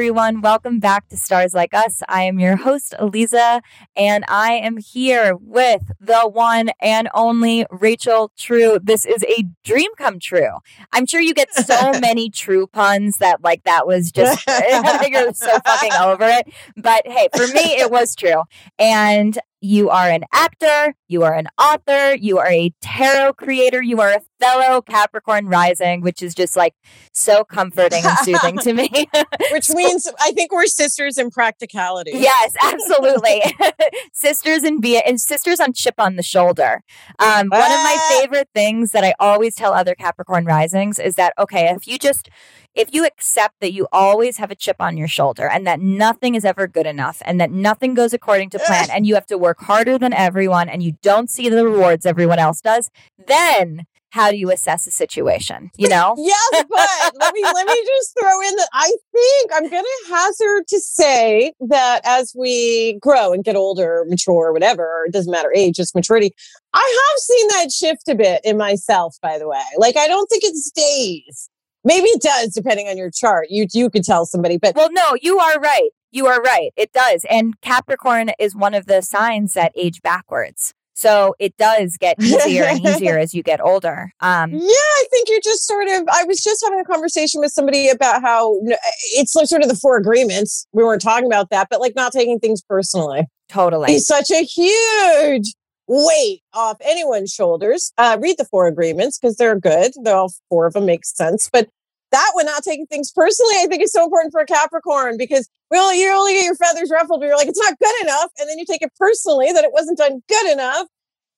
Everyone. Welcome back to Stars Like Us. I am your host, Eliza, and I am here with the one and only Rachel True. This is a dream come true. I'm sure you get so many true puns that, like, that was just, you're so fucking over it. But hey, for me, it was true. And you are an actor, you are an author, you are a tarot creator, you are a fellow Capricorn rising, which is just like so comforting and soothing to me. which means I think we're sisters in practicality. Yes, absolutely. sisters and be and sisters on chip on the shoulder. Um, one of my ah. favorite things that I always tell other Capricorn risings is that okay, if you just if you accept that you always have a chip on your shoulder and that nothing is ever good enough and that nothing goes according to plan and you have to work harder than everyone and you don't see the rewards everyone else does, then how do you assess a situation? You know? yes, but let me let me just throw in that I think I'm gonna hazard to say that as we grow and get older, mature, whatever, it doesn't matter age, just maturity. I have seen that shift a bit in myself, by the way. Like I don't think it stays. Maybe it does, depending on your chart. You you could tell somebody, but well, no, you are right. You are right. It does, and Capricorn is one of the signs that age backwards. So it does get easier and easier as you get older. Um, yeah, I think you're just sort of. I was just having a conversation with somebody about how it's like sort of the four agreements. We weren't talking about that, but like not taking things personally. Totally. It's such a huge weight off anyone's shoulders. Uh, read the four agreements because they're good. They're all four of them make sense. But that one, not taking things personally, I think is so important for a Capricorn because well, you only get your feathers ruffled, but you're like, it's not good enough. And then you take it personally that it wasn't done good enough.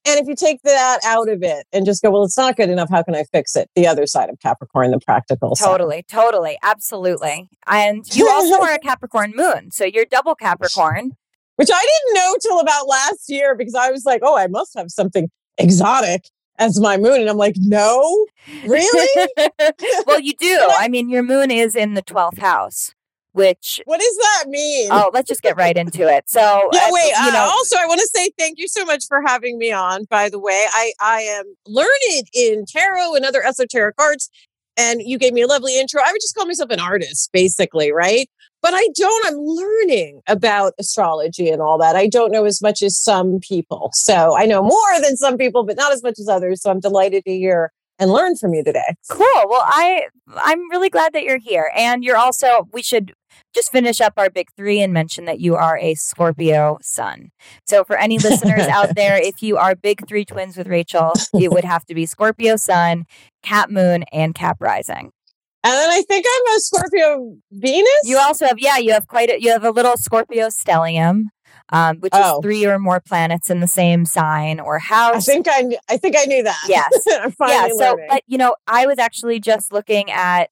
And if you take that out of it and just go, well, it's not good enough. How can I fix it? The other side of Capricorn, the practical Totally, side. totally, absolutely. And you also are a Capricorn moon. So you're double Capricorn which I didn't know till about last year because I was like, oh, I must have something exotic as my moon. And I'm like, no, really? well, you do. I, mean, your moon is in the 12th house which what does that mean oh let's just get right into it so yeah uh, wait you uh, know also i want to say thank you so much for having me on by the way i i am learned in tarot and other esoteric arts and you gave me a lovely intro i would just call myself an artist basically right but I don't. I'm learning about astrology and all that. I don't know as much as some people. So I know more than some people, but not as much as others. So I'm delighted to hear and learn from you today. Cool. Well, I I'm really glad that you're here. And you're also we should just finish up our big 3 and mention that you are a Scorpio sun. So for any listeners out there, if you are big 3 twins with Rachel, it would have to be Scorpio sun, Cap moon and Cap rising. And then I think I'm a Scorpio Venus. You also have, yeah, you have quite a, you have a little Scorpio stellium, um, which oh. is three or more planets in the same sign or house. I think I, I think I knew that. Yes. yeah. So, learning. but you know, I was actually just looking at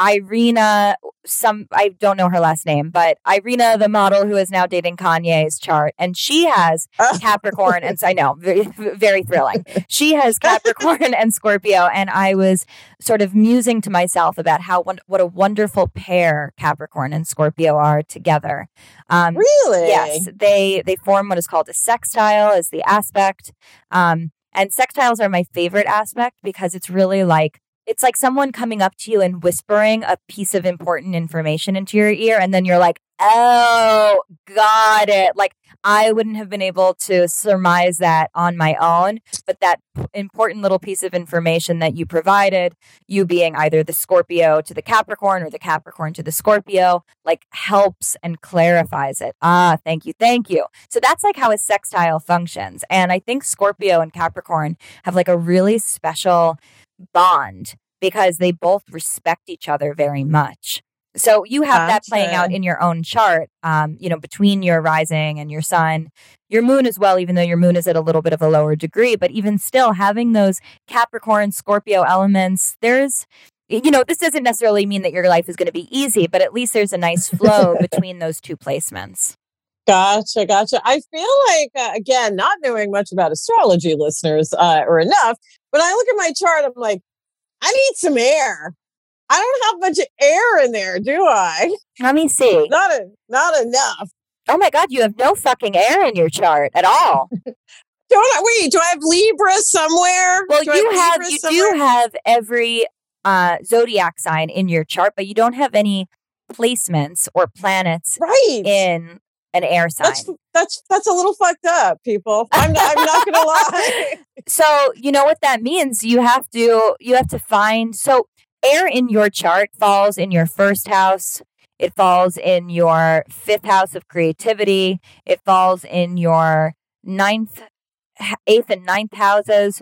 Irina, some I don't know her last name, but Irina, the model who is now dating Kanye's chart, and she has Capricorn, and I know very, very thrilling. She has Capricorn and Scorpio, and I was sort of musing to myself about how what a wonderful pair Capricorn and Scorpio are together. Um, really? Yes, they they form what is called a sextile, as the aspect. Um, and sextiles are my favorite aspect because it's really like it's like someone coming up to you and whispering a piece of important information into your ear and then you're like oh got it. Like i wouldn't have been able to surmise that on my own but that important little piece of information that you provided you being either the scorpio to the capricorn or the capricorn to the scorpio like helps and clarifies it. Ah thank you thank you. So that's like how a sextile functions and i think scorpio and capricorn have like a really special bond because they both respect each other very much. So you have gotcha. that playing out in your own chart, um, you know, between your rising and your sun, your moon as well, even though your moon is at a little bit of a lower degree. But even still, having those Capricorn, Scorpio elements, there's, you know, this doesn't necessarily mean that your life is going to be easy, but at least there's a nice flow between those two placements. Gotcha, gotcha. I feel like, uh, again, not knowing much about astrology, listeners, uh, or enough, when I look at my chart, I'm like, I need some air. I don't have much air in there, do I? Let me see. Not a, not enough. Oh my god, you have no fucking air in your chart at all. don't I, wait? Do I have Libra somewhere? Well, do you have, have you somewhere? do have every uh, zodiac sign in your chart, but you don't have any placements or planets right in an air sign. That's that's that's a little fucked up, people. I'm not, I'm not gonna lie. so you know what that means. You have to you have to find so air in your chart falls in your first house. It falls in your fifth house of creativity. It falls in your ninth, eighth, and ninth houses.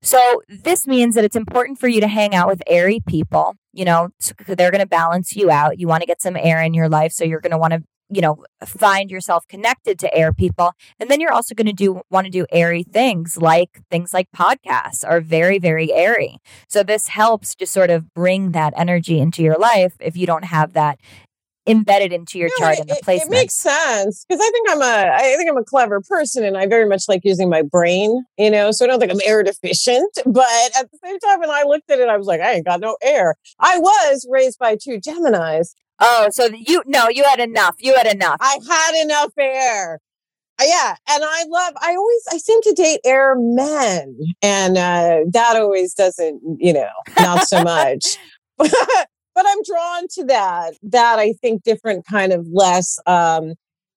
So this means that it's important for you to hang out with airy people. You know, they're going to balance you out. You want to get some air in your life, so you're going to want to you know find yourself connected to air people and then you're also going to do want to do airy things like things like podcasts are very very airy so this helps to sort of bring that energy into your life if you don't have that embedded into your chart in the placement. It makes sense because I think I'm a I think I'm a clever person and I very much like using my brain, you know. So I don't think I'm air deficient, but at the same time, when I looked at it, I was like, I ain't got no air. I was raised by two Geminis, Oh, so you no, you had enough. You had enough. I had enough air. Uh, yeah, and I love. I always. I seem to date air men, and uh, that always doesn't. You know, not so much. but, but I'm drawn to that. That I think different kind of less um,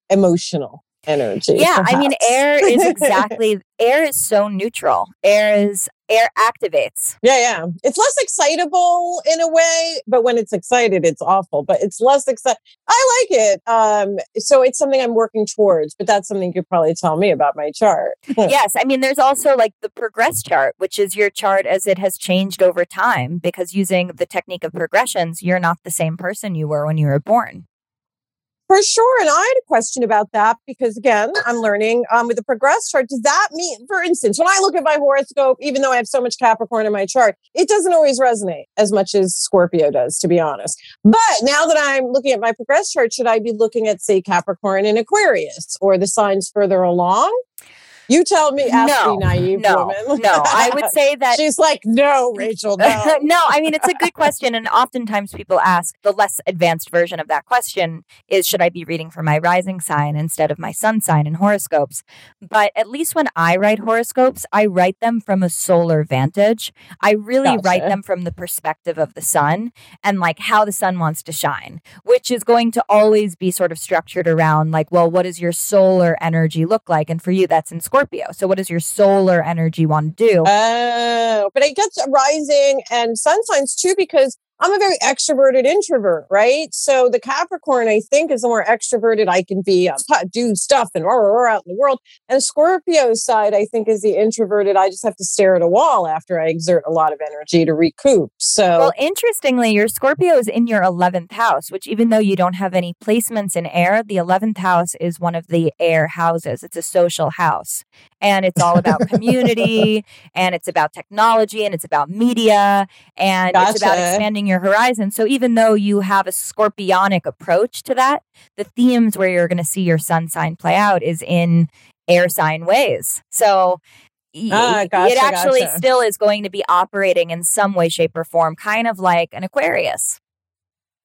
emotional energy. Yeah, perhaps. I mean, air is exactly air is so neutral. Air is air activates. Yeah, yeah. It's less excitable in a way, but when it's excited, it's awful. But it's less excited. I like it. Um, so it's something I'm working towards, but that's something you could probably tell me about my chart. yes. I mean, there's also like the progress chart, which is your chart as it has changed over time, because using the technique of progressions, you're not the same person you were when you were born. For sure. And I had a question about that because, again, I'm learning um, with the progress chart. Does that mean, for instance, when I look at my horoscope, even though I have so much Capricorn in my chart, it doesn't always resonate as much as Scorpio does, to be honest. But now that I'm looking at my progress chart, should I be looking at, say, Capricorn and Aquarius or the signs further along? You tell me, ask no, me, naive no, woman. no, I would say that she's like, no, Rachel, no. no, I mean it's a good question, and oftentimes people ask the less advanced version of that question is, should I be reading for my rising sign instead of my sun sign in horoscopes? But at least when I write horoscopes, I write them from a solar vantage. I really gotcha. write them from the perspective of the sun and like how the sun wants to shine, which is going to always be sort of structured around like, well, what does your solar energy look like? And for you, that's in Scorpio. So what does your solar energy want to do? Oh, but it gets rising and sun signs too because I'm a very extroverted introvert, right? So the Capricorn, I think, is the more extroverted I can be, uh, do stuff and rah, rah, out in the world. And Scorpio side, I think, is the introverted. I just have to stare at a wall after I exert a lot of energy to recoup. So, well, interestingly, your Scorpio is in your 11th house, which even though you don't have any placements in air, the 11th house is one of the air houses. It's a social house and it's all about community and it's about technology and it's about media and gotcha. it's about expanding your horizon. So even though you have a scorpionic approach to that, the themes where you're going to see your sun sign play out is in air sign ways. So ah, gotcha, it actually gotcha. still is going to be operating in some way, shape, or form, kind of like an Aquarius.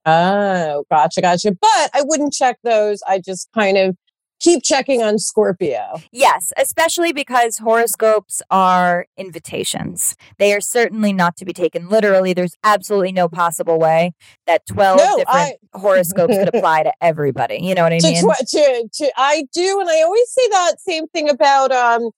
Oh, gotcha, gotcha. But I wouldn't check those. I just kind of keep checking on Scorpio. Yes, especially because horoscopes are invitations. They are certainly not to be taken literally. There's absolutely no possible way that 12 no, different I, horoscopes could apply to everybody. You know what I to, mean? To, to, I do. And I always say that same thing about um,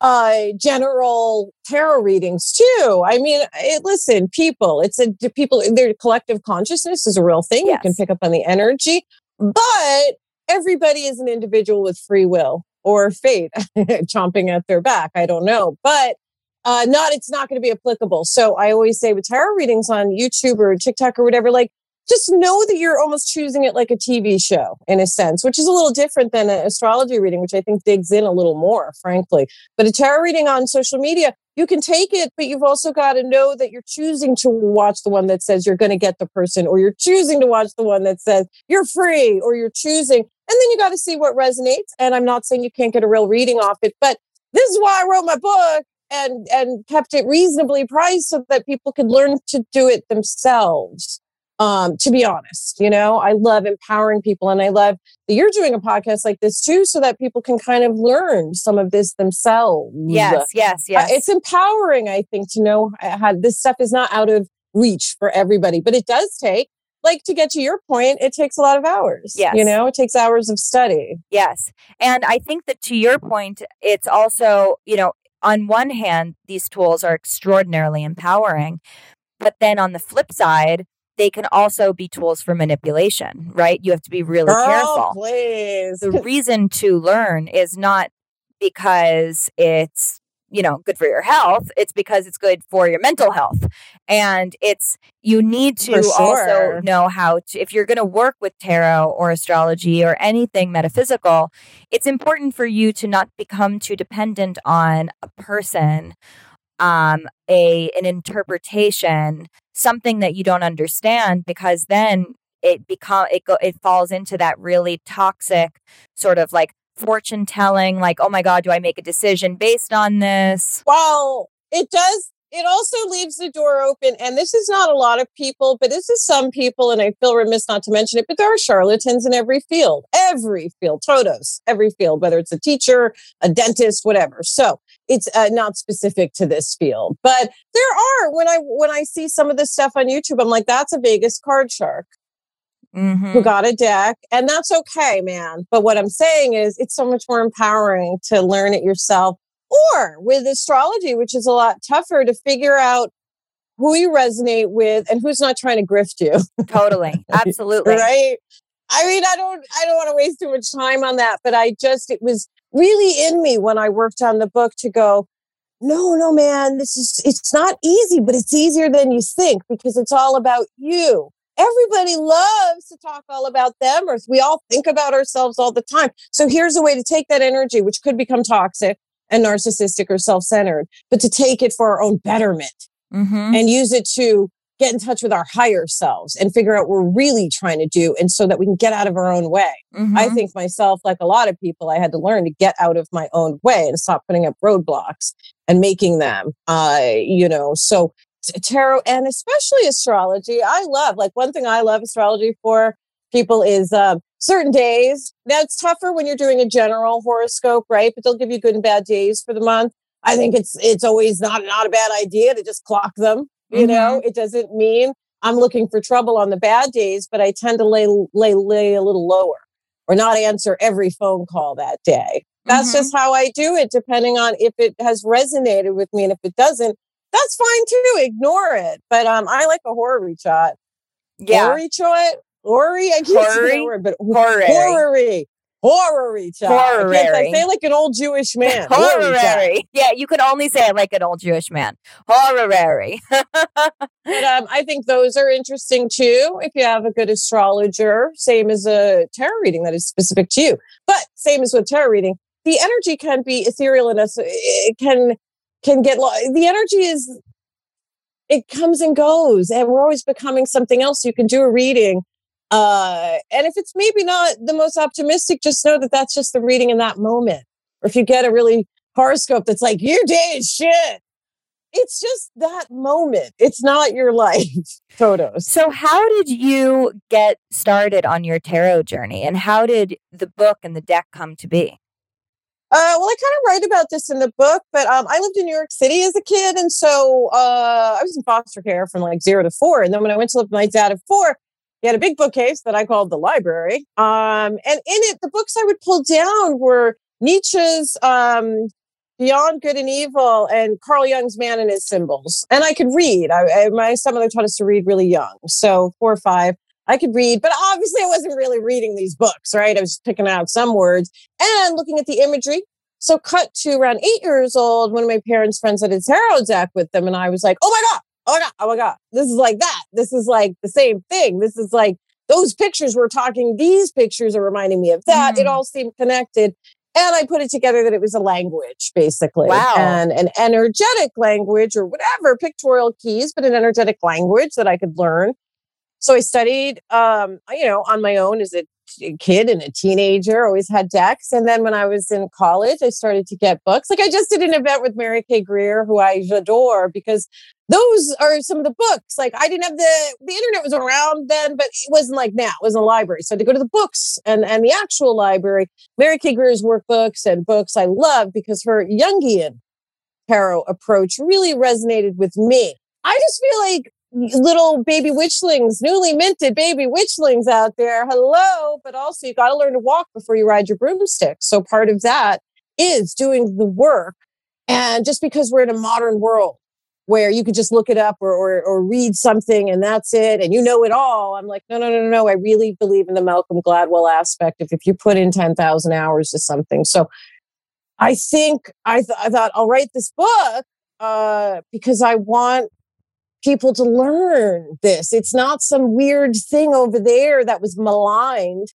uh, general tarot readings too. I mean, it, listen, people, it's a people, their collective consciousness is a real thing. Yes. You can pick up on the energy, but everybody is an individual with free will or fate chomping at their back. I don't know, but uh, not it's not going to be applicable. So I always say with tarot readings on YouTube or TikTok or whatever, like just know that you're almost choosing it like a TV show in a sense, which is a little different than an astrology reading, which I think digs in a little more, frankly. But a tarot reading on social media, you can take it, but you've also got to know that you're choosing to watch the one that says you're going to get the person, or you're choosing to watch the one that says you're free, or you're choosing. And then you got to see what resonates. And I'm not saying you can't get a real reading off it, but this is why I wrote my book and and kept it reasonably priced so that people could learn to do it themselves um, to be honest. You know, I love empowering people and I love that you're doing a podcast like this too, so that people can kind of learn some of this themselves. Yes, yes, yes. Uh, it's empowering, I think, to know how this stuff is not out of reach for everybody, but it does take like to get to your point, it takes a lot of hours. Yes. You know, it takes hours of study. Yes. And I think that to your point, it's also, you know, on one hand, these tools are extraordinarily empowering. But then on the flip side, they can also be tools for manipulation, right? You have to be really Girl, careful. please. The reason to learn is not because it's you know good for your health it's because it's good for your mental health. And it's you need to For also know how to if you're going to work with tarot or astrology or anything metaphysical it's important for you to not become too dependent on a person um a an interpretation something that you don't understand because then it become it go it falls into that really toxic sort of like fortune telling like oh my god do i make a decision based on this Well, it does. It also leaves the door open. And this is not a lot of people, but this is some people. And I feel remiss not to mention it, but there are charlatans in every field, every field, totos, every field, whether it's a teacher, a dentist, whatever. So it's uh, not specific to this field, but there are when I, when I see some of this stuff on YouTube, I'm like, that's a Vegas card shark Mhm. who got a deck and that's okay, man. But what I'm saying is it's so much more empowering to learn it yourself or with astrology, which is a lot tougher to figure out who you resonate with and who's not trying to grift you. totally absolutely right? I mean, I don't I don't want to waste too much time on that, but I just it was really in me when I worked on the book to go, no, no, man, this is it's not easy, but it's easier than you think because it's all about you. Everybody loves to talk all about them, or we all think about ourselves all the time. So here's a way to take that energy, which could become toxic and narcissistic or self-centered, but to take it for our own betterment Mhm. and use it to get in touch with our higher selves and figure out what we're really trying to do and so that we can get out of our own way. I Mhm. think myself, like a lot of people, I had to learn to get out of my own way and stop putting up roadblocks and making them. Uh, you know, so tarot and especially astrology, I love. Like one thing I love astrology for people is um, certain days. Now it's tougher when you're doing a general horoscope, right? But they'll give you good and bad days for the month. I think it's it's always not not a bad idea to just clock them. You know, it doesn't mean I'm looking for trouble on the bad days, but I tend to lay lay lay a little lower or not answer every phone call that day. That's Mhm. just how I do it, depending on if it has resonated with me, and if it doesn't, that's fine too. Ignore it. But um, I like a horror shot. yeah Horror shot. Horror. I can't say Horror-y? that word, but Horror-y. horror. Horror shot. I, I say like an old Jewish man. Horary. Yeah, you could only say it like an old Jewish man. Horary. But um, I think those are interesting too. If you have a good astrologer, same as a tarot reading that is specific to you. But same as with tarot reading, the energy can be ethereal us. It can can get the energy is it comes and goes, and we're always becoming something else. You can do a reading. Uh, and if it's maybe not the most optimistic, just know that that's just the reading in that moment. Or if you get a really horoscope that's like, your day is shit, it's just that moment. It's not your life, photos. So, how did you get started on your tarot journey, and how did the book and the deck come to be? Uh, well, I kind of write about this in the book, but um, I lived in New York City as a kid, and so uh, I was in foster care from like zero to four. And then when I went to live with my dad at four, he had a big bookcase that I called the library. Um, and in it, the books I would pull down were Nietzsche's um, Beyond Good and Evil and Carl Jung's Man and His Symbols. And I could read. I, I, my stepmother taught us to read really young, so four or five. I could read, but obviously I wasn't really reading these books, right? I was picking out some words and looking at the imagery. So, cut to around eight years old, one of my parents' friends had a tarot deck with them, and I was like, "Oh my god, oh my god, oh my god, this is like that. This is like the same thing. This is like those pictures we're talking. These pictures are reminding me of that. It Mm. all seemed connected." And I put it together that it was a language, basically, Wow. and an energetic language or whatever pictorial keys, but an energetic language that I could learn. So I studied, um, you know, on my own as a kid and a teenager. Always had decks, and then when I was in college, I started to get books. Like I just did an event with Mary K. Greer, who I adore, because those are some of the books. Like I didn't have the the internet was around then, but it wasn't like now. It was a library, so I had to go to the books and and the actual library. Mary K. Greer's workbooks and books I love because her Jungian tarot approach really resonated with me. I just feel like little baby witchlings, newly minted baby witchlings out there. Hello. But also, you got to learn to walk before you ride your broomstick. So, part of that is doing the work. And just because we're in a modern world where you could just look it up or, or, or read something and that's it and you know it all, I'm like, no, no, no, no, no. I really believe in the Malcolm Gladwell aspect of if you put in 10,000 hours to something. So, I think I, th- I thought I'll write this book uh, because I want people to learn this. It's not some weird thing over there that was maligned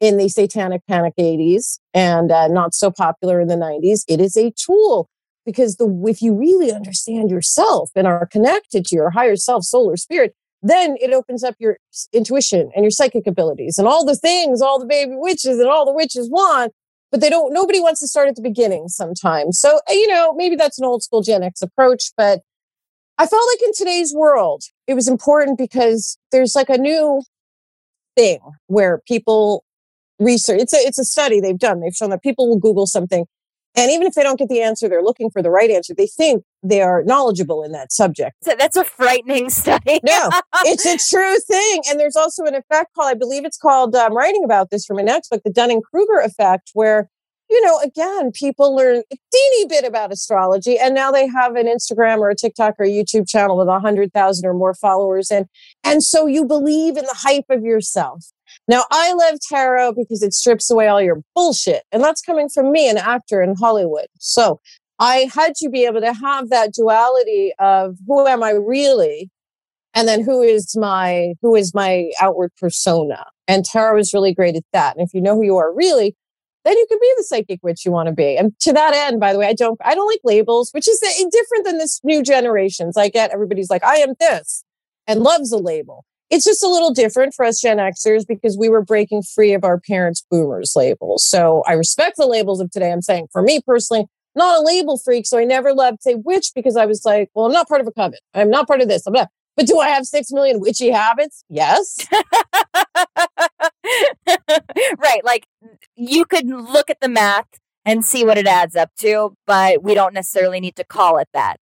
in the satanic panic 80s and uh, not so popular in the 90s. It is a tool because the if you really understand yourself and are connected to your higher self, soul, or spirit, then it opens up your intuition and your psychic abilities and all the things all the baby witches and all the witches want. But they don't, nobody wants to start at the beginning sometimes. So, you know, maybe that's an old school Gen X approach, but I felt like in today's world, it was important because there's like a new thing where people research. It's a it's a study they've done. They've shown that people will Google something, and even if they don't get the answer they're looking for, the right answer, they think they are knowledgeable in that subject. So that's a frightening study. no, it's a true thing. And there's also an effect called, I believe it's called. I'm um, writing about this from next book, the Dunning Kruger effect, where you know, again, people learn a teeny bit about astrology and now they have an Instagram or a TikTok or a YouTube channel with a hundred thousand or more followers. And, and so you believe in the hype of yourself. Now I love tarot because it strips away all your bullshit. And that's coming from me, an actor in Hollywood. So I had to be able to have that duality of who am I really? And then who is my, who is my outward persona? And tarot is really great at that. And if you know who you are really, then you can be the psychic witch you want to be. And to that end, by the way, I don't, I don't like labels, which is different than this new generations. I get everybody's like, I am this and loves a label. It's just a little different for us Gen Xers because we were breaking free of our parents' boomers labels. So I respect the labels of today. I'm saying for me personally, not a label freak. So I never loved say witch because I was like, well, I'm not part of a coven. I'm not part of this. I'm not. But do I have six million witchy habits? Yes. right. Like you could look at the math and see what it adds up to, but we don't necessarily need to call it that.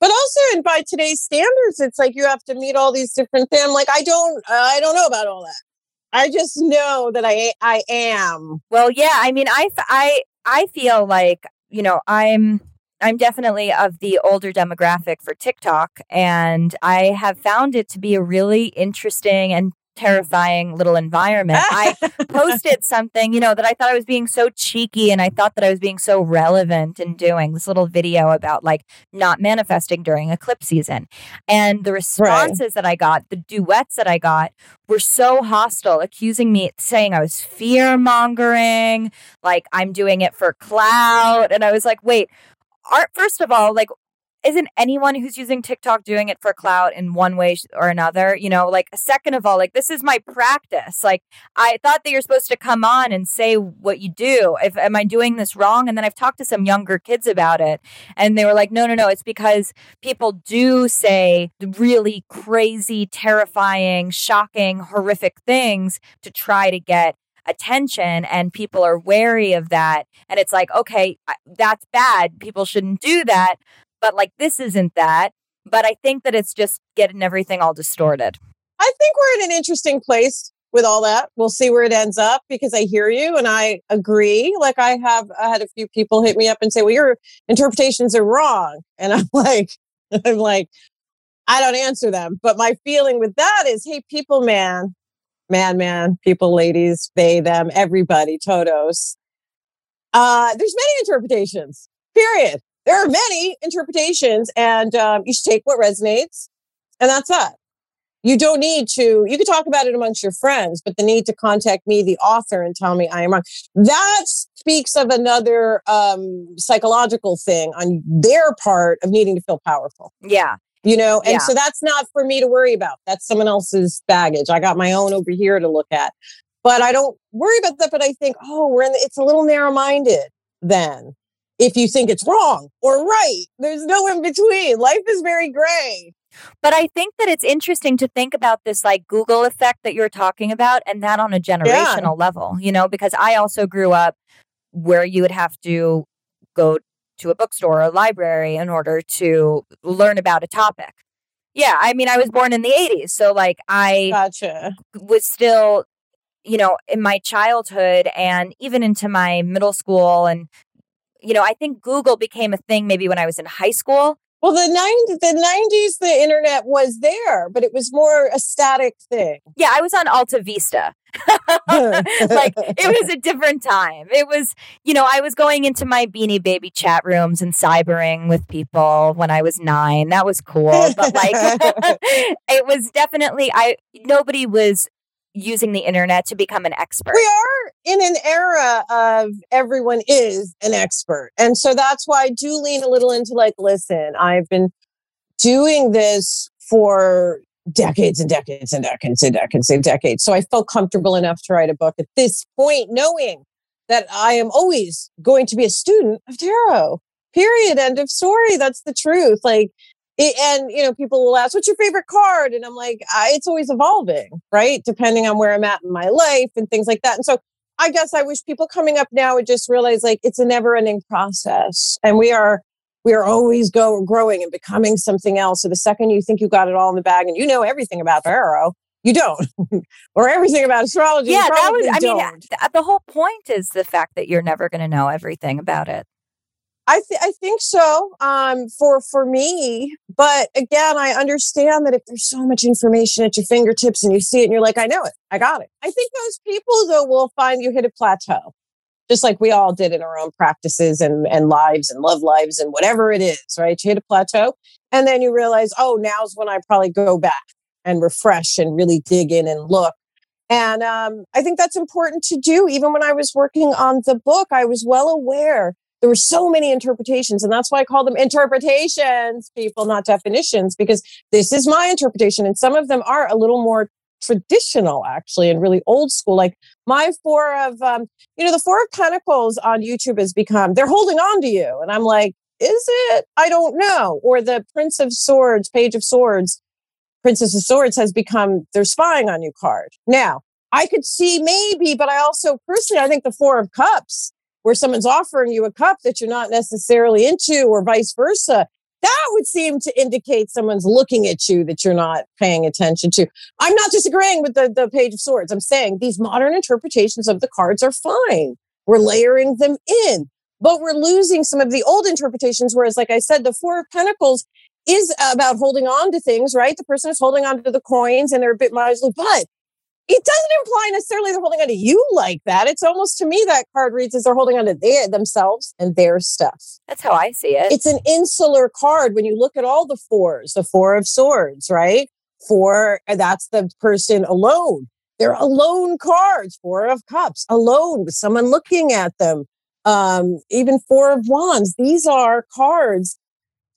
But also, and by today's standards, it's like you have to meet all these different things. Like I don't, I don't know about all that. I just know that I, I am. Well, yeah. I mean, I, I, I feel like you know I'm I'm definitely of the older demographic for TikTok, and I have found it to be a really interesting and terrifying little environment. I posted something, you know, that I thought I was being so cheeky and I thought that I was being so relevant in doing this little video about like not manifesting during eclipse season. And the responses right. that I got, the duets that I got were so hostile, accusing me, saying I was fear mongering, like I'm doing it for clout. And I was like, wait, are, first of all, like, isn't anyone who's using TikTok doing it for clout in one way or another? You know, like, second of all, like, this is my practice. Like, I thought that you're supposed to come on and say what you do. If am I doing this wrong? And then I've talked to some younger kids about it, and they were like, no, no, no, it's because people do say really crazy, terrifying, shocking, horrific things to try to get attention and people are wary of that and it's like okay that's bad people shouldn't do that but like this isn't that but i think that it's just getting everything all distorted. I think we're in an interesting place with all that. We'll see where it ends up because i hear you and i agree. Like i have i had a few people hit me up and say well your interpretations are wrong. And i'm like i'm like i don't answer them. But my feeling with that is hey people man man, man, people, ladies, they, them, everybody, totos. Uh, there's many interpretations, period. There are many interpretations, and um, you should take what resonates, and that's that. You don't need to, you can talk about it amongst your friends, but the need to contact me, the author, and tell me I am wrong. That speaks of another um, psychological thing on their part of needing to feel powerful. Yeah you know and yeah. so that's not for me to worry about that's someone else's baggage i got my own over here to look at but i don't worry about that but i think oh we're in the, it's a little narrow-minded then if you think it's wrong or right there's no in between life is very gray but I think that it's interesting to think about this like Google effect that you're talking about and that on a generational yeah. level, you know, because I also grew up where you would have to go to a bookstore or a library in order to learn about a topic. Yeah, I mean, I was born in the 80s. So, like, I Gotcha. was still, you know, in my childhood and even into my middle school. And, you know, I think Google became a thing maybe when I was in high school. Well, the 90s, the 90s, the internet was there, but it was more a static thing. Yeah, I was on Alta Vista. like it was a different time. It was, you know, I was going into my beanie baby chat rooms and cybering with people when I was nine. That was cool. But like it was definitely I nobody was using the internet to become an expert. We are in an era of everyone is an expert. And so that's why I do lean a little into like, listen, I've been doing this for decades and decades and decades and decades and decades. So I felt comfortable enough to write a book at this point, knowing that I am always going to be a student of tarot. Period. End of story. That's the truth. Like, it, and you know, people will ask, "What's your favorite card?" And I'm like, I, "It's always evolving, right? Depending on where I'm at in my life and things like that." And so, I guess I wish people coming up now would just realize, like, it's a never-ending process, and we are we are always go growing and becoming something else. So the second you think you got it all in the bag and you know everything about tarot, you don't, or everything about astrology. Yeah, that was. I don't. mean, the whole point is the fact that you're never going to know everything about it. I th- I think so. Um, for for me, but again, I understand that if there's so much information at your fingertips and you see it and you're like, I know it, I got it. I think those people though will find you hit a plateau, just like we all did in our own practices and and lives and love lives and whatever it is, right? You hit a plateau, and then you realize, oh, now's when I probably go back and refresh and really dig in and look. And um, I think that's important to do. Even when I was working on the book, I was well aware there were so many interpretations and that's why i call them interpretations people not definitions because this is my interpretation and some of them are a little more traditional actually and really old school like my four of um, you know the four of pentacles on youtube has become they're holding on to you and i'm like is it? I don't know. Or the prince of swords page of swords princess of swords has become they're spying on you card. Now i could see maybe but i also personally i think the four of cups where someone's offering you a cup that you're not necessarily into or vice versa that would seem to indicate someone's looking at you that you're not paying attention to. I'm not disagreeing with the, the page of swords. I'm saying these modern interpretations of the cards are fine. We're layering them in but we're losing some of the old interpretations whereas like i said the four of pentacles is about holding on to things right? The person is holding on to the coins and they're a bit miserly but it doesn't imply necessarily they're holding on to you like that. It's almost to me that card reads as they're holding on to their, themselves and their stuff. That's how I see it. It's an insular card when you look at all the fours, the four of swords, right? Four, that's the person alone. They're alone cards, four of cups, alone with someone looking at them. Um, even four of wands. These are cards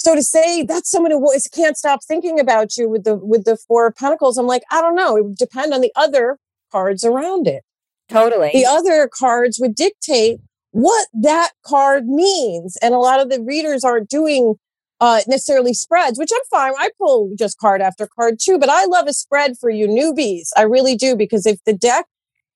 so to say that's someone who can't stop thinking about you with the with the four of pentacles, I'm like, I don't know. It would depend on the other cards around it. Totally. The other cards would dictate what that card means. And a lot of the readers aren't doing uh, necessarily spreads, which I'm fine. I pull just card after card too, but I love a spread for you newbies. I really do, because if the deck,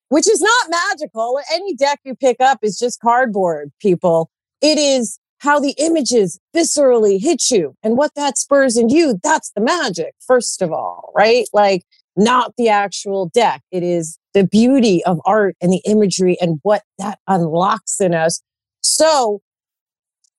which is not magical, any deck you pick up is just cardboard, people. It is how the images viscerally hit you and what that spurs in you. That's the magic, first of all, right? Like, not the actual deck. It is the beauty of art and the imagery and what that unlocks in us. So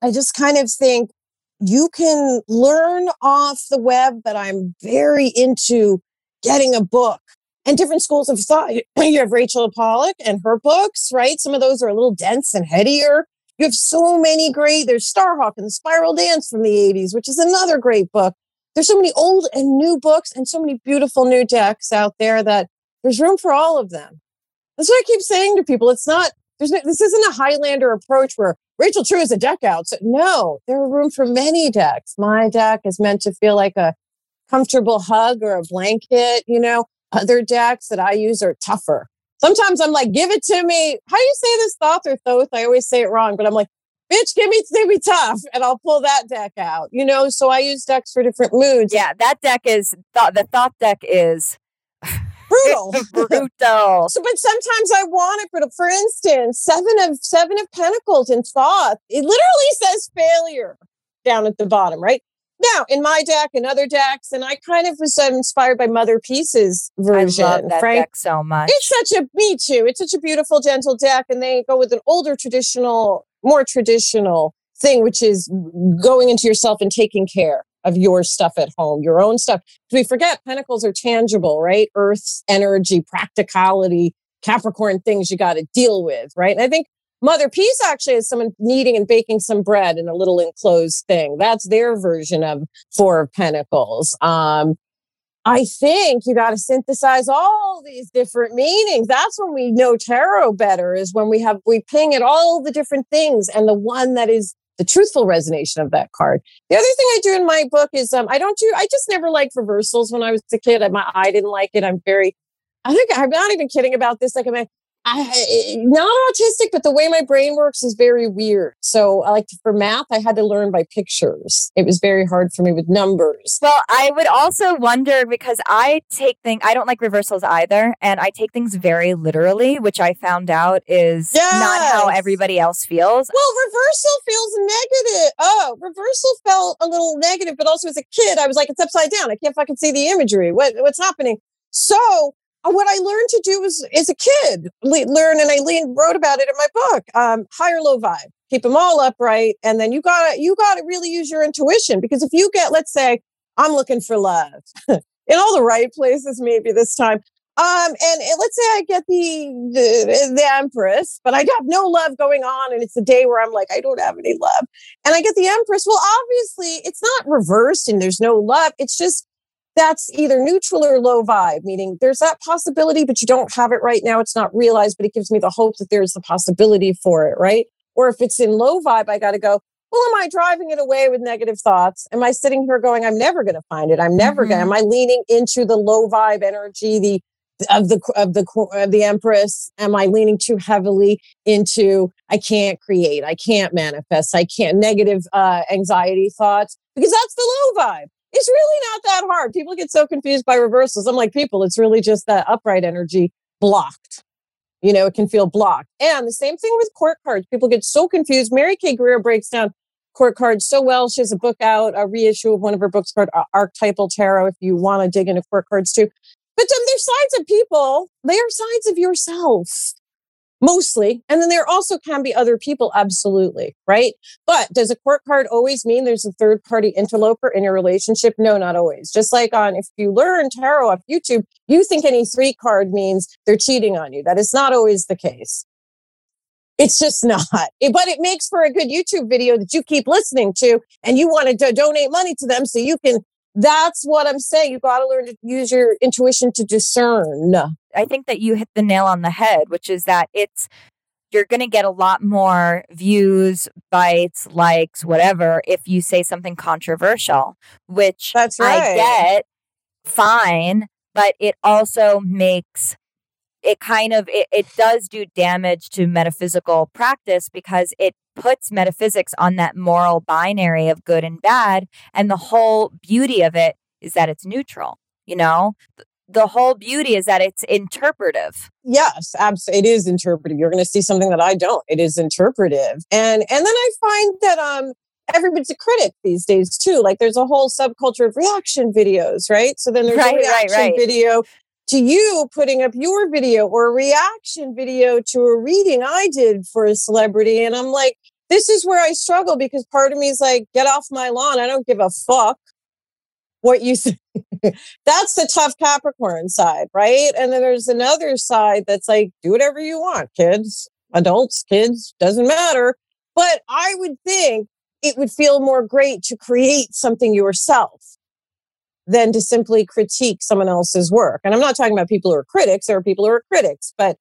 I just kind of think you can learn off the web, but I'm very into getting a book and different schools of thought. You have Rachel Pollack and her books, right? Some of those are a little dense and headier. You have so many great, there's Starhawk and the Spiral Dance from the 80s, which is another great book. There's so many old and new books and so many beautiful new decks out there that there's room for all of them. That's what I keep saying to people. It's not, there's no, this isn't a Highlander approach where Rachel True is a deck out. So no, there's room for many decks. My deck is meant to feel like a comfortable hug or a blanket, you know. Other decks that I use are tougher sometimes I'm like, give it to me. How do you say this thoth or thoth? I always say it wrong, but I'm like, bitch, give me give me tough, and I'll pull that deck out. You know, so I use decks for different moods. Yeah, that deck is th- the thought deck is brutal, brutal. So, but sometimes I want it. For instance, seven of seven of pentacles in thoth, it literally says failure down at the bottom, right? Now, in my deck and other decks, and I kind of was um, inspired by Mother Peace's version. I love that Frank, deck so much. it's such a me too. It's such a beautiful, gentle deck, and they go with an older traditional, more traditional thing, which is going into yourself and taking care of your stuff at home, your own stuff. We forget pentacles are tangible, right? Earth's energy, practicality, Capricorn things you got to deal with, right? And I think Mother Peace actually is someone kneading and baking some bread in a little enclosed thing. That's their version of Four of Pentacles. Um, I think you got to synthesize all these different meanings. That's when we know tarot better is when we have, we ping at all the different things and the one that is the truthful resonation of that card. The other thing I do in my book is um, I don't do, I just never liked reversals when I was a kid. My eye didn't like it. I'm very, I think I'm not even kidding about this. Like I'm I, eh, not autistic, but the way my brain works is very weird. So, I like for math, I had to learn by pictures. It was very hard for me with numbers. Well, I would also wonder because I take things, I don't like reversals either. And I take things very literally, which I found out is yes. not how everybody else feels. Well, reversal feels negative. Oh, reversal felt a little negative, but also as a kid, I was like, it's upside down. I can't fucking see the imagery. What, what's happening? So what I learned to do was as a kid learn, and I wrote about it in my book. Um, high or low vibe, keep them all upright, and then you got to you got to really use your intuition because if you get, let's say, I'm looking for love in all the right places, maybe this time. Um, and, and let's say I get the, the the Empress, but I have no love going on, and it's a day where I'm like, I don't have any love, and I get the Empress. Well, obviously, it's not reversed, and there's no love. It's just that's either neutral or low vibe, meaning there's that possibility, but you don't have it right now. It's not realized, but it gives me the hope that there's the possibility for it, right? Or if it's in low vibe, I got to go, well, am I driving it away with negative thoughts? Am I sitting here going, I'm never going to find it. I'm never mm-hmm. going to, am I leaning into the low vibe energy, the, of the of the of the empress am i leaning too heavily into i can't create i can't manifest i can't negative uh anxiety thoughts because that's the low vibe it's really not that hard. People get so confused by reversals. I'm like, people, it's really just that upright energy blocked. You know, it can feel blocked. And the same thing with court cards. People get so confused. Mary K. Greer breaks down court cards so well. She has a book out, a reissue of one of her books called Archetypal Tarot, if you want to dig into court cards too. But um, they're sides of people. They are sides of yourself mostly. And then there also can be other people, absolutely, right? But does a court card always mean there's a third party interloper in your relationship? No, not always. Just like on if you learn tarot off YouTube, you think any three card means they're cheating on you. That is not always the case. It's just not. It, but it makes for a good YouTube video that you keep listening to and you want to do- donate money to them so you can that's what I'm saying. You got to learn to use your intuition to discern. I think that you hit the nail on the head, which is that it's you're going to get a lot more views, bites, likes, whatever if you say something controversial, which That's right. I get fine, but it also makes it kind of it, it does do damage to metaphysical practice because it puts metaphysics on that moral binary of good and bad and the whole beauty of it is that it's neutral you know? The whole beauty is that it's interpretive. Yes absolutely it is interpretive. You're going to see something that i don't. It is interpretive. And and then i find that um everybody's a critic these days too. Like there's a whole subculture of reaction videos right? So then there's right, a reaction right, right. video to you putting up your video or a reaction video to a reading I did for a celebrity. And I'm like, this is where I struggle because part of me is like, get off my lawn. I don't give a fuck what you say. that's the tough Capricorn side, right? And then there's another side that's like, do whatever you want, kids, adults, kids, doesn't matter. But I would think it would feel more great to create something yourself than to simply critique someone else's work. And I'm not talking about people who are critics, there are people who are critics, but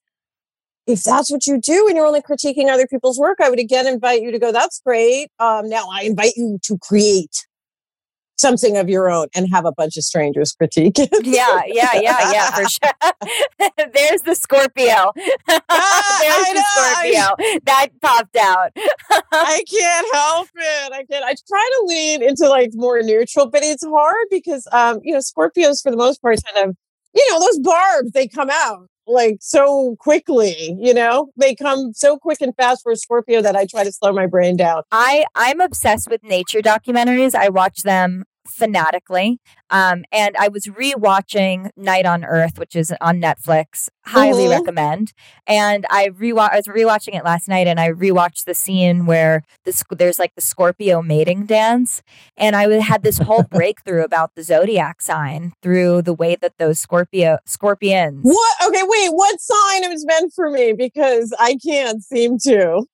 if that's what you do and you're only critiquing other people's work, I would again invite you to go, that's great. Um, now I invite you to create something of your own and have a bunch of strangers critique it. yeah, yeah, yeah, yeah, for sure. There's the Scorpio. Ah, There's I the know. Scorpio. that popped out. I can't help it. I can't. I try to lean into like more neutral, but it's hard because um, you know, Scorpios for the most part kind of, you know, those barbs, they come out like so quickly you know they come so quick and fast for a scorpio that i try to slow my brain down i i'm obsessed with nature documentaries i watch them fanatically. Um, and I was rewatching Night on Earth, which is on Netflix. Highly Mhm. recommend. And I rewatch. I was rewatching it last night, and I rewatched the scene where the, there's like the Scorpio mating dance, and I had this whole breakthrough about the zodiac sign through the way that those Scorpio scorpions. What? Okay, wait. What sign is meant for me? Because I can't seem to.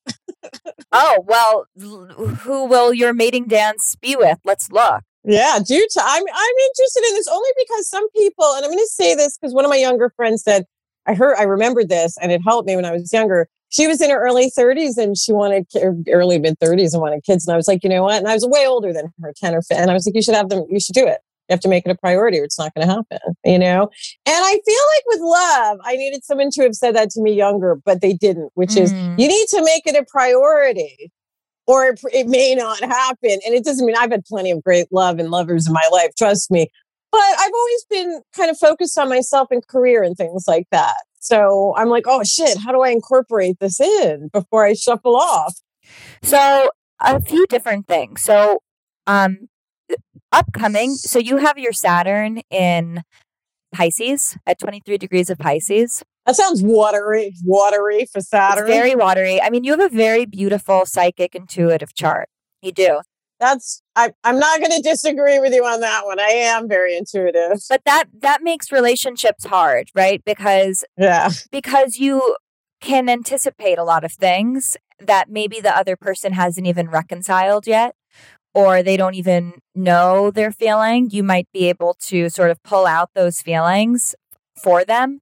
Oh well, who will your mating dance be with? Let's look. Yeah, do t- I'm I'm interested in this only because some people, and I'm going to say this because one of my younger friends said, I heard, I remembered this, and it helped me when I was younger. She was in her early 30s and she wanted early mid 30s and wanted kids, and I was like, you know what? And I was way older than her, 10 or 15, and I was like, you should have them. You should do it. You have to make it a priority, or it's not going to happen. You know. And I feel like with love, I needed someone to have said that to me younger, but they didn't. Which is, Mm. you need to make it a priority or it, it may not happen. And it doesn't mean I've had plenty of great love and lovers in my life, trust me. But I've always been kind of focused on myself and career and things like that. So I'm like, oh shit, how do I incorporate this in before I shuffle off? So a few different things. So um upcoming, so you have your Saturn in Pisces at 23 degrees of Pisces. That sounds watery, watery for Saturn. It's very watery. I mean, you have a very beautiful psychic intuitive chart. You do. That's I, I'm not going to disagree with you on that one. I am very intuitive. But that that makes relationships hard, right? Because Yeah. because you can anticipate a lot of things that maybe the other person hasn't even reconciled yet or they don't even know they're feeling you might be able to sort of pull out those feelings for them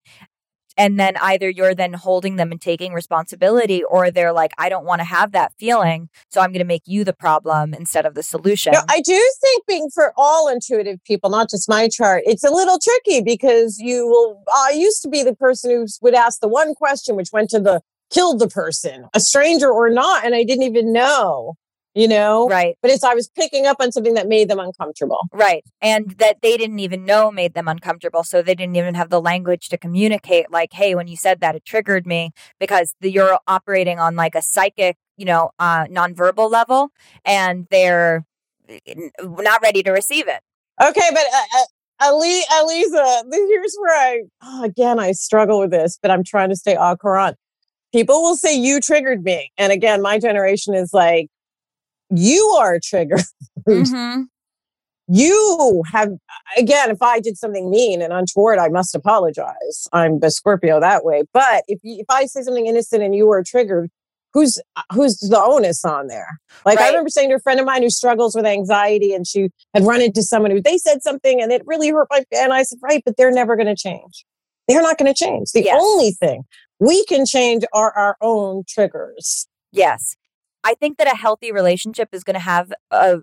and then either you're then holding them and taking responsibility or they're like i don't want to have that feeling so i'm going to make you the problem instead of the solution No, I do think being for all intuitive people, not just my chart, it's a little tricky because you will. I used to be the person who would ask the one question which went to the killed the person, a stranger or not, and I didn't even know, you know. right But it's I was picking up on something that made them uncomfortable. Right. And that they didn't even know made them uncomfortable. So they didn't even have the language to communicate, like, hey, when you said that, it triggered me because the, you're operating on like a psychic, you know, uh, nonverbal level and they're not ready to receive it. Okay, but uh, uh, Ali, Aliza, here's where I oh, again I struggle with this, but I'm trying to stay au courant. People will say you triggered me, and again, my generation is like, you are triggered. Mhm. You have again. If I did something mean and untoward, I must apologize. I'm a Scorpio that way. But if you, if I say something innocent and you were triggered, who's who's the onus on there? Like I remember saying to a friend of mine who struggles with anxiety, and she had run into someone who they said something and it really hurt my. And I said, right, but they're never going to change. They're not going to change. The Yes. only thing we can change are our own triggers. Yes. I think that a healthy relationship is going to have a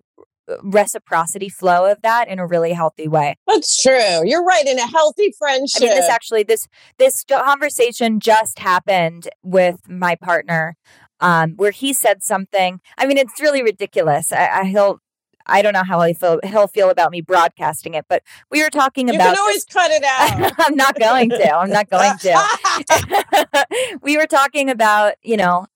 reciprocity flow of that in a really healthy way. That's true. You're right. In a healthy friendship. I mean, this actually this this conversation just happened with my partner, um, where he said something. I mean, it's really ridiculous. I, I he'll. I don't know how he feel he'll feel about me broadcasting it, but we were talking you about. can always cut it out. I'm not going to. I'm not going to. we were talking about, you know,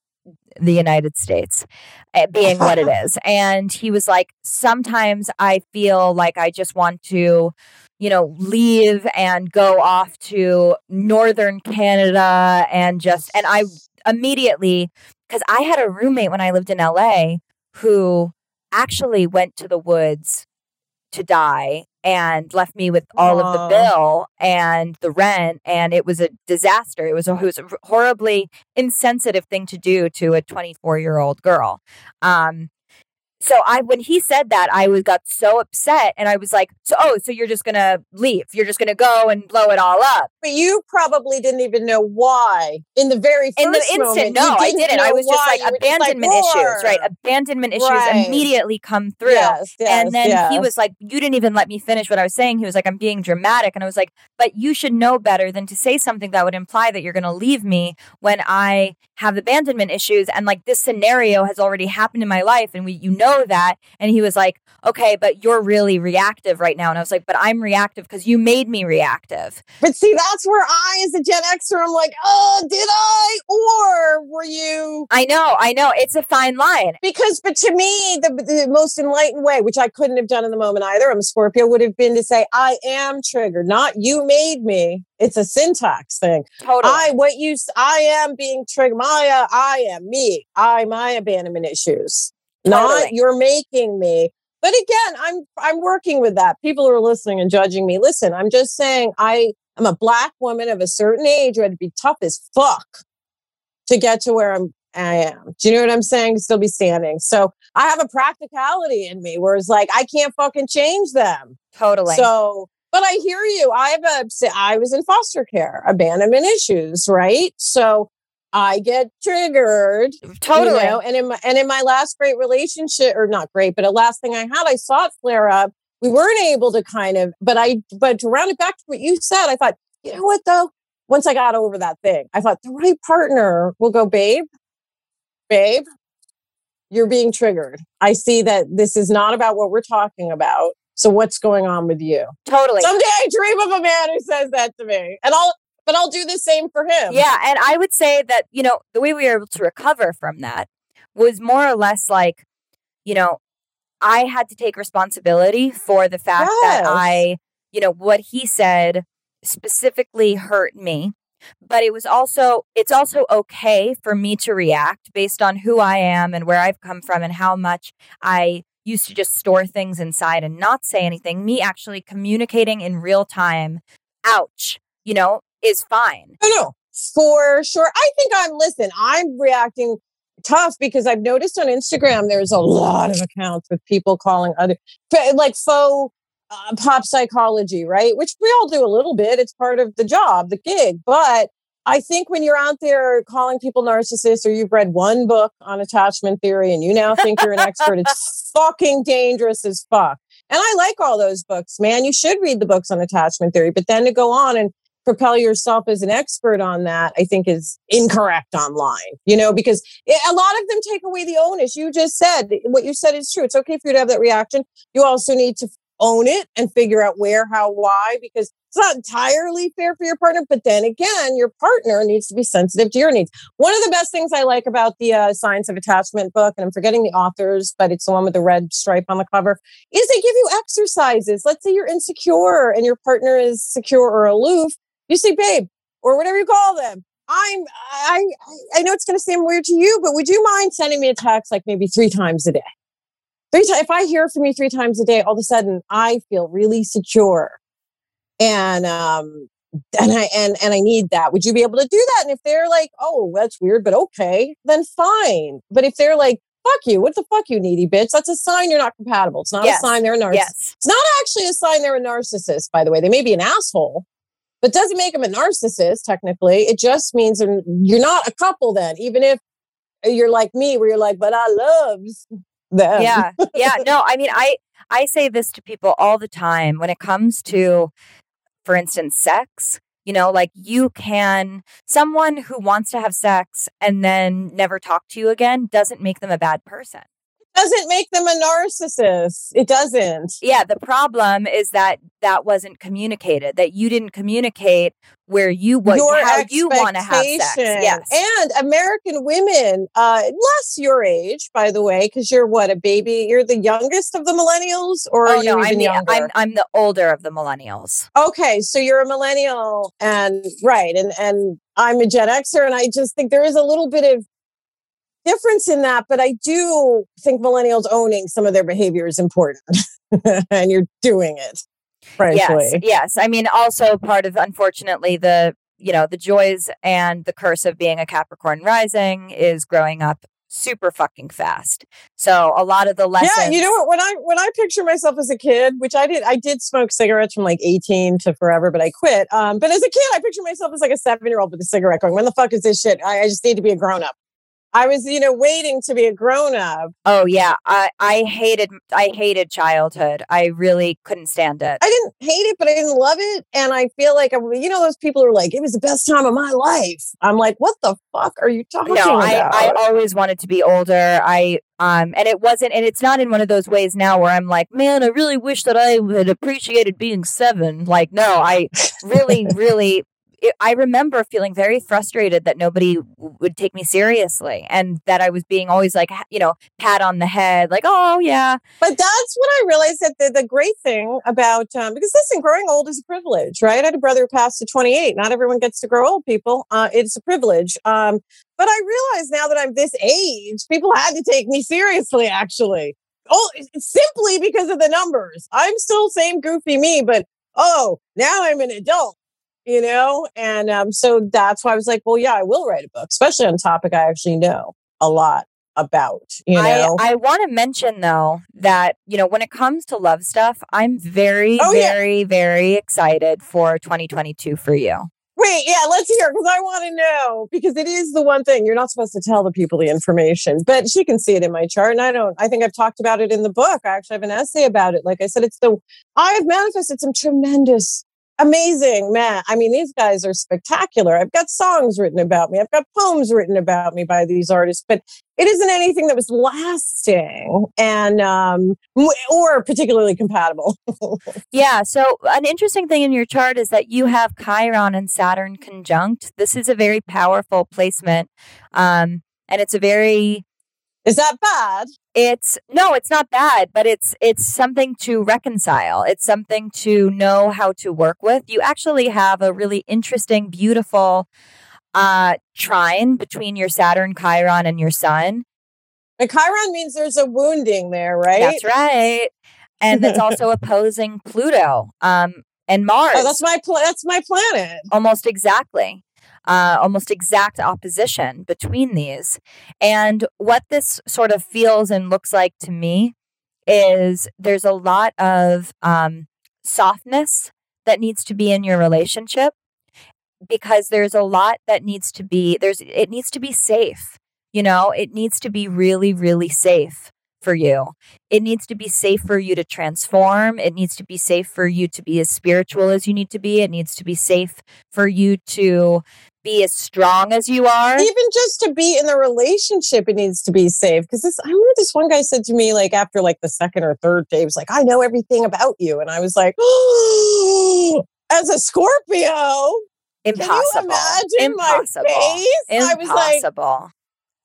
the United States uh, being what it is. And he was like, sometimes I feel like I just want to, you know, leave and go off to northern Canada and just, and I immediately, because I had a roommate when I lived in LA who actually went to the woods to die and left me with all of the bill and the rent and it was a disaster. It was a, it was a horribly insensitive thing to do to a 24 year old girl. Um so I when he said that I was got so upset and I was like so oh so you're just gonna leave you're just gonna go and blow it all up but you probably didn't even know why in the very first in the instant moment, no you I didn't I was just like were just abandonment like, issues right abandonment issues Right. immediately come through Yes, yes, and then he was like, You didn't even let me finish what I was saying. He was like, I'm being dramatic. And I was like, But you should know better than to say something that would imply that you're going to leave me when I have abandonment issues. And like this scenario has already happened in my life. And we, you know know that. And he was like, okay, but you're really reactive right now. And I was like, but I'm reactive because you made me reactive. But see, that's where I, as a Gen Xer, I'm like, oh, did I? Or were you? I know, I know. It's a fine line. Because, but to me, the, the most enlightened way, which I couldn't have done in the moment either, I'm a Scorpio, would have been to say, I am triggered, not you made me. It's a syntax thing. Totally. I, what you, I am being triggered. Maya, I am me. I, my abandonment issues. Not you're making me. But again, I'm I'm working with that. People are listening and judging me. Listen, I'm just saying I am a black woman of a certain age who had to be tough as fuck to get to where I'm I am. Do you know what I'm saying? Still be standing. So I have a practicality in me where it's like I can't fucking change them. totally. So, but I hear you. I have a, I was in foster care, abandonment issues, right? So I get triggered, totally. you know. And in my and in my last great relationship, or not great, but a last thing I had, I saw it flare up. We weren't able to kind of, but I, but to round it back to what you said, I thought, you know what though? Once I got over that thing, I thought the right partner will go, babe, babe, you're being triggered. I see that this is not about what we're talking about. So what's going on with you? totally. Someday I dream of a man who says that to me, and I'll, but I'll do the same for him. Yeah, and I would say that, you know, the way we were able to recover from that was more or less like, you know, I had to take responsibility for the fact that I, you know, what he said specifically hurt me. But it was also, it's also okay for me to react based on who I am and where I've come from and how much I used to just store things inside and not say anything. Me actually communicating in real time, ouch, you know, is fine. No, no, for sure. I think I'm, listen, I'm reacting tough because I've noticed on Instagram there's a lot of accounts with people calling other, like faux uh, pop psychology, right? Which we all do a little bit. It's part of the job, the gig. But I think when you're out there calling people narcissists or you've read one book on attachment theory and you now think you're an expert, it's fucking dangerous as fuck. And I like all those books, man. You should read the books on attachment theory, but then to go on and propel yourself as an expert on that, I think is incorrect online, you know, because it, a lot of them take away the onus. You just said what you said is true. It's okay for you to have that reaction. You also need to own it and figure out where, how, why, because it's not entirely fair for your partner. But then again, your partner needs to be sensitive to your needs. One of the best things I like about the uh, Science of Attachment book, and I'm forgetting the authors, but it's the one with the red stripe on the cover, is they give you exercises. Let's say you're insecure and your partner is secure or aloof. You see, babe, or whatever you call them. I'm I I know it's gonna seem weird to you, but would you mind sending me a text like maybe three times a day? Three times if I hear from you three times a day, all of a sudden I feel really secure. And um and I and and I need that. Would you be able to do that? And if they're like, oh, that's weird, but okay, then fine. But if they're like, fuck you, what the fuck you needy bitch? That's a sign you're not compatible. It's not Yes. a sign they're a narcissist. Yes. It's not actually a sign they're a narcissist, by the way. They may be an asshole, but doesn't make them a narcissist, technically. It just means you're not a couple then, even if you're like me, where you're like, but I love them. yeah yeah no i mean i i say this to people all the time when it comes to for instance sex you know like you can someone who wants to have sex and then never talk to you again doesn't make them a bad person Doesn't make them a narcissist. It doesn't. yeah the problem is that that wasn't communicated that you didn't communicate where you what your how you want to have sex yes And American women, uh, less your age, by the way, because you're what, a baby? You're the youngest of the millennials, or are oh you no even i'm the younger? I'm, I'm the older of the millennials okay so you're a millennial and right and and i'm a gen xer and i just think there is a little bit of difference in that but i do think millennials owning some of their behavior is important and you're doing it frankly Yes, yes. I mean, also part of unfortunately the you know the joys and the curse of being a Capricorn rising is growing up super fucking fast. So a lot of the lessons. yeah you know what when i when i picture myself as a kid which i did i did smoke cigarettes from like 18 to forever but i quit um but as a kid i picture myself as like a seven year old with a cigarette going when the fuck is this shit I, I just need to be a grown-up I was, you know, waiting to be a grown up. Oh yeah, I I hated I hated childhood. I really couldn't stand it. I didn't hate it, but I didn't love it, and I feel like I'm, you know those people are like, it was the best time of my life. I'm like, what the fuck are you talking no, about? I I always wanted to be older. I um and it wasn't and it's not in one of those ways now where I'm like, man, I really wish that I had appreciated being 7. Like no, I really really it, I remember feeling very frustrated that nobody would take me seriously and that I was being always like, you know, pat on the head, like, oh, yeah. But that's when I realized that the, the great thing about, um, because listen, growing old is a privilege, right? I had a brother who passed at 28. Not everyone gets to grow old, people. Uh, it's a privilege. Um, but I realize now that I'm this age, people had to take me seriously, actually. Oh, simply because of the numbers. I'm still same goofy me, but oh, now I'm an adult you know? And um, so that's why I was like, well, yeah, I will write a book, especially on a topic I actually know a lot about, you know? I, I want to mention though that, you know, when it comes to love stuff, I'm very, oh, very, yeah. very excited for 2022 for you. Wait, yeah, let's hear because I want to know because it is the one thing you're not supposed to tell the people the information, but she can see it in my chart. And I don't, I think I've talked about it in the book. I actually have an essay about it. Like I said, it's the, I have manifested some tremendous amazing, man. I mean, these guys are spectacular. I've got songs written about me. I've got poems written about me by these artists, but it isn't anything that was lasting and um, or particularly compatible. yeah. So an interesting thing in your chart is that you have Chiron and Saturn conjunct. This is a very powerful placement, um, and it's a very is that bad? It's no, it's not bad, but it's it's something to reconcile. It's something to know how to work with. You actually have a really interesting, beautiful uh trine between your Saturn, Chiron, and your Sun. And Chiron means there's a wounding there, right? That's right. And that's also opposing Pluto um, and Mars. Oh, that's my pl- that's my planet. Almost exactly uh, almost exact opposition between these. And what this sort of feels and looks like to me is there's a lot of um, softness that needs to be in your relationship because there's a lot that needs to be there's it needs to be safe you know it needs to be really really safe for you. It needs to be safe for you to transform. It needs to be safe for you to be as spiritual as you need to be. It needs to be safe for you to be as strong as you are. Even just to be in the relationship, it needs to be safe. Because this, I remember this one guy said to me, like after like the second or third day, he was like, "I know everything about you," and I was like, oh, "As a Scorpio, impossible! impossible! Impossible! I was like,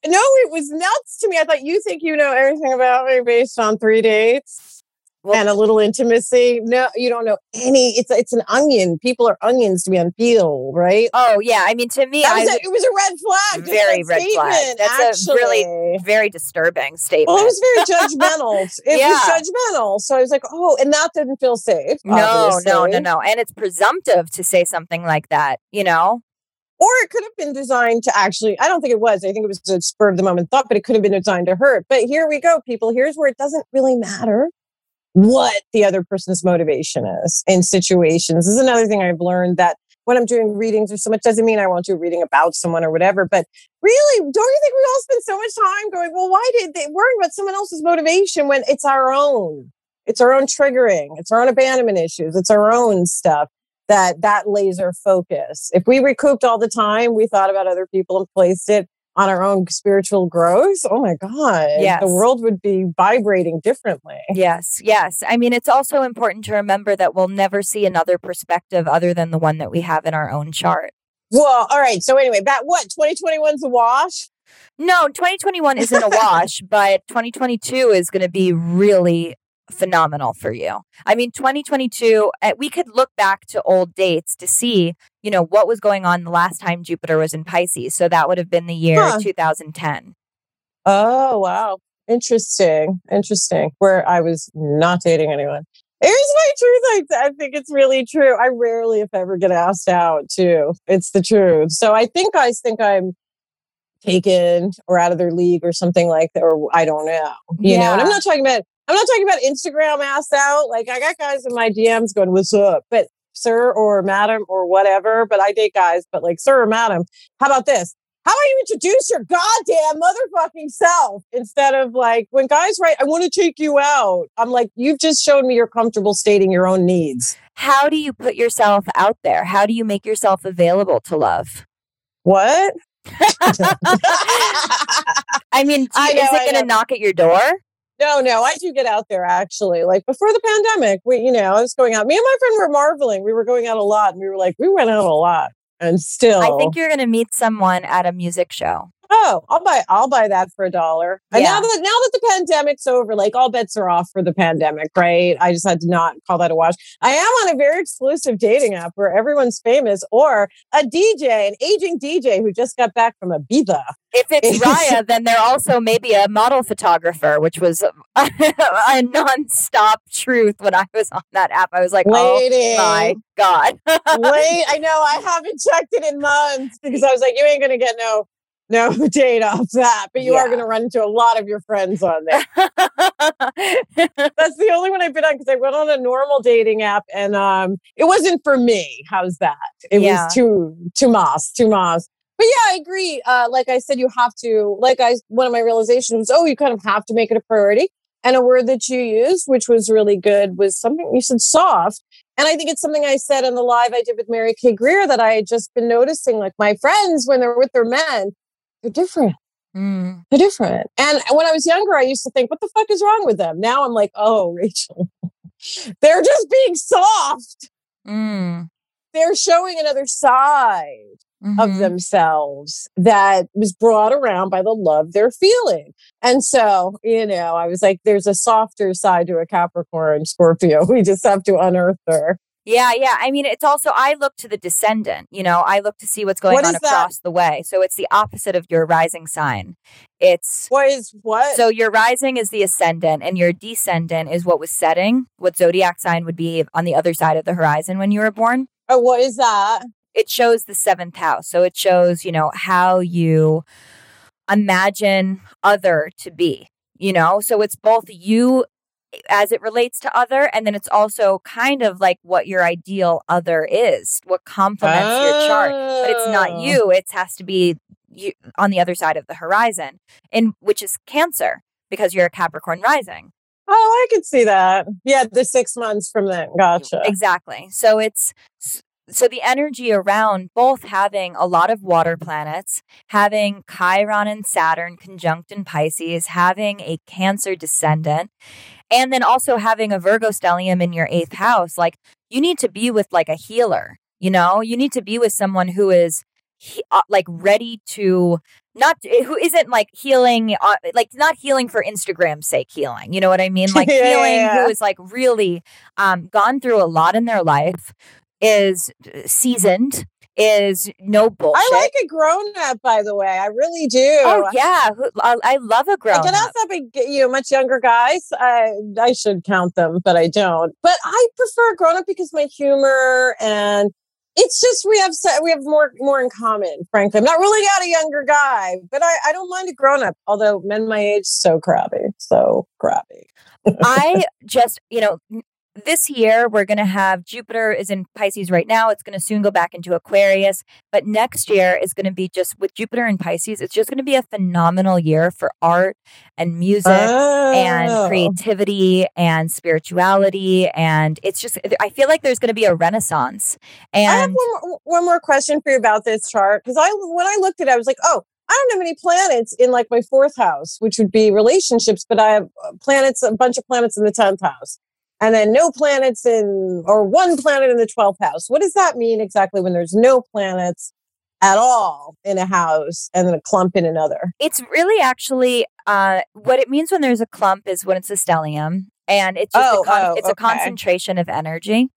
no, it was nuts to me. I thought you think you know everything about me based on three dates and a little intimacy. No, you don't know any. It's it's an onion. People are onions to be unpeeled, right? Oh yeah. I mean, to me, a, it was a red flag. Very red flag. That's actually. a really very disturbing oh, statement. Well, it was very judgmental. It yeah. was judgmental. So I was like, oh, and that didn't feel safe. No, obviously. no, no, no. And it's presumptive to say something like that. You know. Or it could have been designed to actually, I don't think it was. I think it was a spur of the moment thought, but it could have been designed to hurt. But here we go, people. Here's where it doesn't really matter what the other person's motivation is in situations. This is another thing I've learned that when I'm doing readings or so much doesn't mean I won't do a reading about someone or whatever. But really, don't you think we all spend so much time going, well, why did they worry about someone else's motivation when it's our own? It's our own triggering, it's our own abandonment issues, it's our own stuff that that laser focus. If we recouped all the time, we thought about other people and placed it on our own spiritual growth, oh my God, yes. the world would be vibrating differently. Yes, yes. I mean, it's also important to remember that we'll never see another perspective other than the one that we have in our own chart. Well, all right. So, anyway, that what 2021's a wash? No, 2021 isn't a wash, but 2022 is going to be really phenomenal for you. I mean, 2022, eh, we could look back to old dates to see, you know, what was going on the last time Jupiter was in Pisces. So that would have been the year huh. 2010. Oh, wow. Interesting. Interesting. Where I was not dating anyone. Here's my truth. I, I think it's really true. I rarely, if ever, get asked out, too. It's the truth. So I think I think I'm taken or out of their league or something like that, or I don't know. You yeah. know, and I'm not talking about I'm not talking about Instagram ass out. Like I got guys in my DMs going, "What's up?" But sir or madam or whatever. But I date guys. But like sir or madam, how about this? how about you introduce your goddamn motherfucking self instead of like when guys write, I want to take you out. I'm like, you've just shown me you're comfortable stating your own needs. How do you put yourself out there? How do you make yourself available to love? What? I mean, I know, is it going to knock at your door? No, no, I do get out there actually. Like before the pandemic, we, you know, I was going out. Me and my friend were marveling. We were going out a lot and we were like, we went out a lot. And still, I think you're going to meet someone at a music show. Oh, I'll buy, I'll buy that for a dollar. And Yeah. now that, now that the pandemic's over, like all bets are off for the pandemic, right? I just had to not call that a wash. I am on a very exclusive dating app where everyone's famous or a DJ, an aging DJ who just got back from Ibiza. If it's Raya, then they're also maybe a model photographer, which was a nonstop truth when I was on that app. I was like, Lady. oh my God. Wait, I know I haven't checked it in months because I was like, you ain't gonna get no no date off that, but you are gonna run into a lot of your friends on there. That's the only one I've been on because I went on a normal dating app and um it wasn't for me. How's that? It Yeah. was too too moss, too moss. But yeah, I agree. Uh, like I said, you have to. Like I, one of my realizations was, oh, you kind of have to make it a priority. And a word that you used, which was really good, was something you said soft. And I think it's something I said in the live I did with Mary K. Greer that I had just been noticing. Like my friends, when they're with their men, they're different. Mm. They're different. And when I was younger, I used to think, what the fuck is wrong with them? Now I'm like, oh, Rachel, they're just being soft. Mm. They're showing another side of Mhm. themselves that was brought around by the love they're feeling. And so, you know, I was like, there's a softer side to a Capricorn Scorpio. We just have to unearth her. Yeah, yeah. I mean, it's also, I look to the descendant, you know, I look to see what's going What on is that? across the way. So it's the opposite of your rising sign. It's What is what? so your rising is the ascendant and your descendant is what was setting, what zodiac sign would be on the other side of the horizon when you were born. oh, what is that? It shows the seventh house. So it shows, you know, how you imagine other to be, you know? So it's both you as it relates to other, and then it's also kind of like what your ideal other is, what complements your chart. But it's not Oh. you, it has to be you on the other side of the horizon, and which is Cancer because you're a Capricorn rising. Oh, I could see that. Yeah, the six months from then. Gotcha. Exactly. So it's so the energy around both having a lot of water planets, having Chiron and Saturn conjunct in Pisces, having a Cancer descendant, and then also having a Virgo stellium in your eighth house. Like you need to be with like a healer. You know, you need to be with someone who is he, uh, like ready to not who isn't like healing uh, like not healing for instagram's sake healing you know what i mean like Yeah, healing yeah. who is like really um gone through a lot in their life is seasoned is no bullshit I like a grown up, by the way. I really do. oh yeah I, love a grown I get up asked that by g- you know much younger guys. I I should count them, but I don't. But I prefer a grown up because my humor and it's just we have we have more more in common. Frankly, I'm not ruling out a younger guy, but I I don't mind a grown up. Although men my age so crabby, so crabby. I just, you know, this year we're going to have Jupiter is in Pisces right now. It's going to soon go back into Aquarius. But next year is going to be just with Jupiter in Pisces, it's just going to be a phenomenal year for art and music. And Oh. creativity and spirituality. And it's just, I feel like there's going to be a renaissance. And I have one more, one more question for you about this chart because I when I looked at it, I was like, oh, I don't have any planets in like my fourth house, which would be relationships, but I have uh, planets, a bunch of planets in the tenth house, and then no planets in or one planet in the twelfth house. What does that mean exactly when there's no planets at all in a house and then a clump in another? it's really actually uh, what it means when there's a clump is when it's a stellium. And it's just Oh, a con- oh, it's a concentration of energy.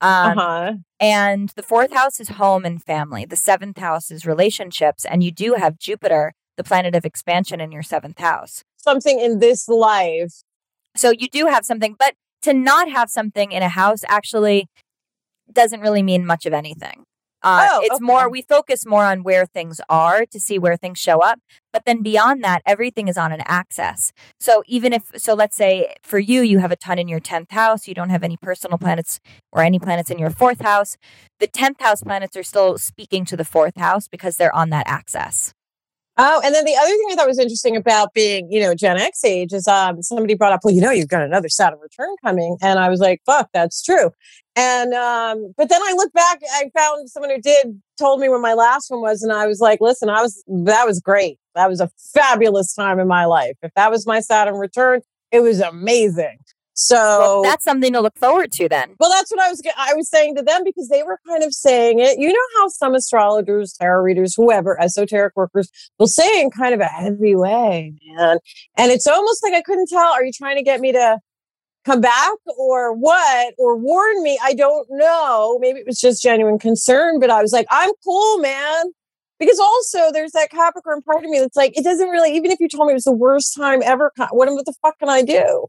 Um, uh huh. And the fourth house is home and family. The seventh house is relationships. And you do have Jupiter, the planet of expansion, in your seventh house. Something in this life. So you do have something, but to not have something in a house actually doesn't really mean much of anything. Uh, Oh, it's okay. more, we focus more on where things are to see where things show up. But then beyond that, everything is on an axis. So even if, so let's say for you, you have a ton in your 10th house, you don't have any personal planets or any planets in your fourth house. The 10th house planets are still speaking to the fourth house because they're on that axis. Oh, and then the other thing I thought was interesting about being, you know, Gen X age is um somebody brought up, well, you know, you've got another Saturn return coming. And I was like, fuck, that's true. And um, but then I look back, I found someone who did told me when my last one was, and I was like, listen, I was that was great. That was a fabulous time in my life. If that was my Saturn return, it was amazing. So Well, that's something to look forward to then. well, that's what I was I was saying to them because they were kind of saying it. You know how some astrologers, tarot readers, whoever, esoteric workers will say in kind of a heavy way, man. And it's almost like I couldn't tell. Are you trying to get me to come back or what? Or warn me? I don't know. Maybe it was just genuine concern, but I was like, I'm cool, man. Because also there's that Capricorn part of me that's like, it doesn't really, even if you told me it was the worst time ever, what, what the fuck can I do?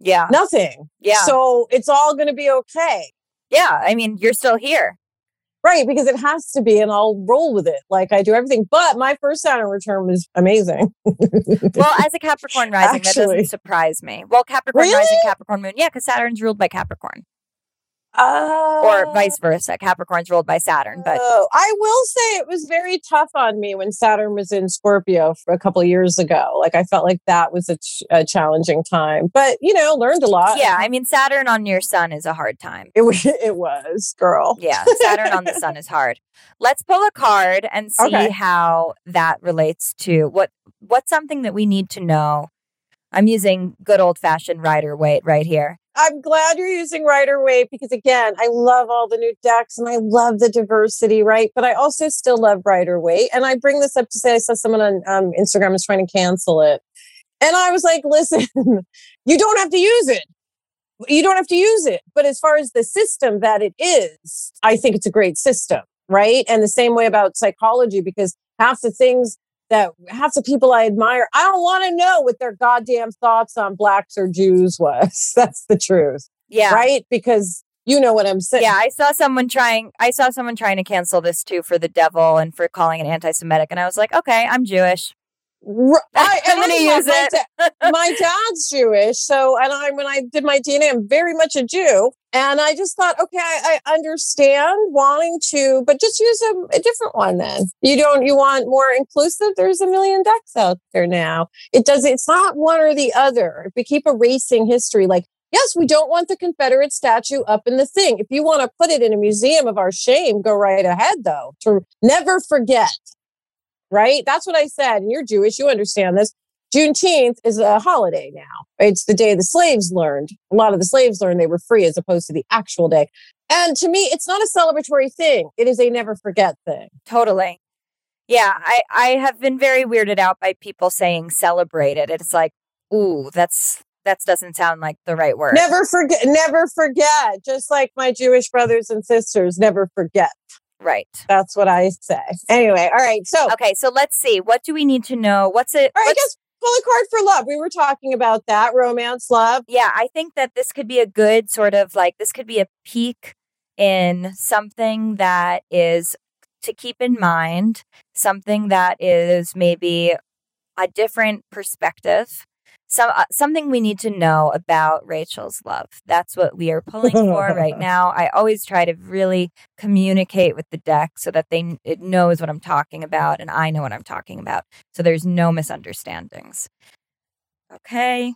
Yeah. Nothing. Yeah. So it's all going to be okay. Yeah. I mean, you're still here. Right, because it has to be, and I'll roll with it like I do everything. But my first Saturn return was amazing. Well, as a Capricorn rising, that doesn't surprise me. Well, Capricorn Really? rising, Capricorn moon. Yeah, because Saturn's ruled by Capricorn. Uh, Or vice versa. Capricorn's ruled by Saturn. But oh, I will say it was very tough on me when Saturn was in Scorpio for a couple of years ago. Like I felt like that was a, ch- a challenging time, but you know, learned a lot. yeah, I mean, Saturn on your sun is a hard time. it was. It was, girl. Yeah, Saturn on the sun is hard. Let's pull a card and see Okay. how that relates to what what's something that we need to know. I'm using good old fashioned Rider Waite right here. I'm glad you're using Rider Waite because again, I love all the new decks and I love the diversity, right? But I also still love Rider Waite. And I bring this up to say I saw someone on um, Instagram is trying to cancel it. And I was like, listen, you don't have to use it. You don't have to use it. But as far as the system that it is, I think it's a great system, right? And the same way about psychology, because half the things that half the people I admire, I don't want to know what their goddamn thoughts on blacks or Jews was. That's the truth, Yeah. right? Because you know what I'm saying. Yeah, I saw someone trying I saw someone trying to cancel this too for the devil and for calling it anti-Semitic and I was like, "Okay, I'm Jewish." I, I'm gonna my- use my it. da- my dad's Jewish, so and I when I did my DNA, I'm very much a Jew, and I just thought, okay, I, I understand wanting to, but just use a, a different one. Then you don't you want more inclusive? There's a million decks out there now. It does. It's not one or the other. If we keep erasing history, like yes, we don't want the Confederate statue up in the thing. If you want to put it in a museum of our shame, go right ahead. Though to never forget right? That's what I said. And you're Jewish, you understand this. Juneteenth is a holiday now. It's the day the slaves learned. A lot of the slaves learned they were free as opposed to the actual day. And to me, it's not a celebratory thing. It is a never forget thing. Totally. Yeah, I I have been very weirded out by people saying celebrate it. It's like, "Ooh, that's that doesn't sound like the right word." Never forget, never forget. Just like my Jewish brothers and sisters, never forget. Right. That's what I say. Anyway, all right. So, Okay, so let's see. What do we need to know? What's it? right, I guess pull a card for love. We were talking about that romance, love. yeah, I think that this could be a good sort of like this could be a peak in something that is to keep in mind, something that is maybe a different perspective. Some uh, something we need to know about Rachel's love. That's what we are pulling for right now. I always try to really communicate with the deck so that they it knows what I'm talking about and I know what I'm talking about. So there's no misunderstandings. Okay.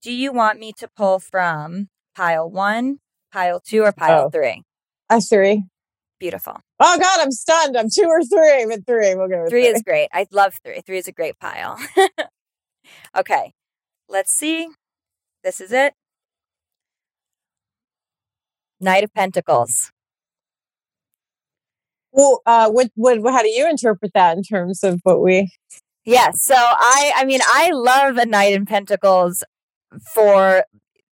Do you want me to pull from pile one, pile two, or pile Oh. three? A three. Beautiful. Oh God, I'm stunned. I'm two or three, but three. We'll go with Three is great. I love three. Three is a great pile. okay. Let's see. This is it. Knight of Pentacles. Well, uh, what, what, how do you interpret that in terms of what we? Yes. So I I mean I love a Knight in Pentacles for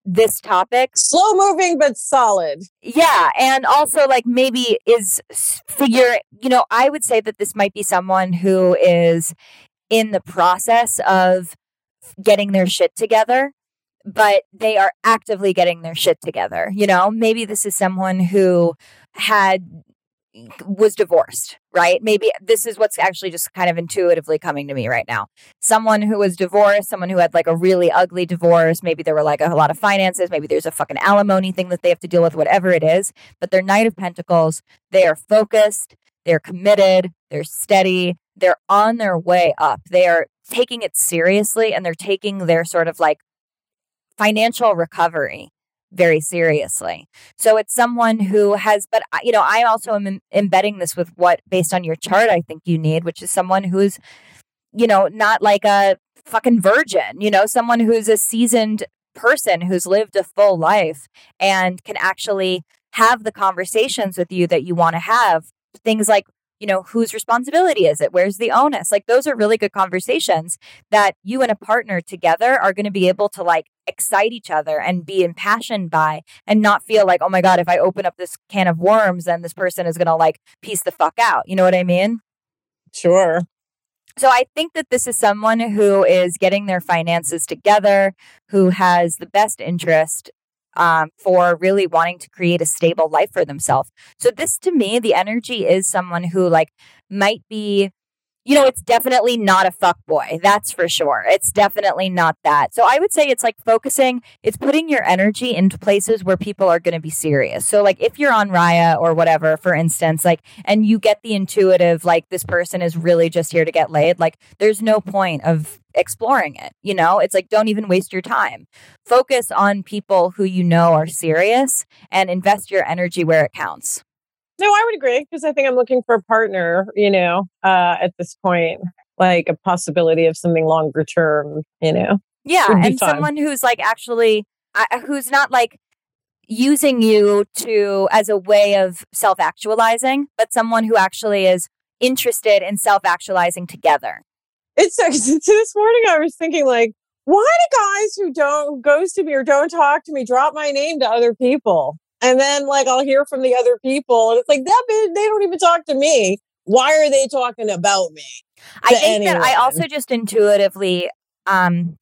this topic. Slow moving but solid. Yeah, and also like maybe is figure, you know, I would say that this might be someone who is in the process of getting their shit together, but they are actively getting their shit together. You know, maybe this is someone who had was divorced, right? Maybe this is what's actually just kind of intuitively coming to me right now. Someone who was divorced, someone who had like a really ugly divorce, maybe there were like a, lot of finances, maybe there's a fucking alimony thing that they have to deal with, whatever it is. But they're Knight of Pentacles, they are focused, they're committed, they're steady, they're on their way up. They are taking it seriously and they're taking their sort of like financial recovery very seriously. So it's someone who has, but you know, I also am embedding this with what, based on your chart, I think you need, which is someone who's, you know, not like a fucking virgin, you know, someone who's a seasoned person who's lived a full life and can actually have the conversations with you that you want to have. Things like, you know, whose responsibility is it? Where's the onus? Like those are really good conversations that you and a partner together are going to be able to like excite each other and be impassioned by and not feel like, oh my God, if I open up this can of worms, then this person is going to like piece the fuck out. You know what I mean? Sure. So I think that this is someone who is getting their finances together, who has the best interest um, for really wanting to create a stable life for themselves. So this to me, the energy is someone who like might be you know, it's definitely not a fuck boy. That's for sure. It's definitely not that. So I would say it's like focusing, it's putting your energy into places where people are going to be serious. So like if you're on Raya or whatever, for instance, like, and you get the intuitive, like this person is really just here to get laid, like there's no point of exploring it. You know, it's like don't even waste your time. Focus on people who you know are serious and invest your energy where it counts. No, I would agree because I think I'm looking for a partner, you know, uh, at this point, like a possibility of something longer term, you know. Yeah, and fun. someone who's like actually, uh, who's not like using you to as a way of self actualizing, but someone who actually is interested in self actualizing together. It's so, this morning I was thinking like, why do guys who don't ghost to me or don't talk to me drop my name to other people? And then like I'll hear from the other people, and it's like that bitch, they don't even talk to me. Why are they talking about me? I think anyone? that I also just intuitively um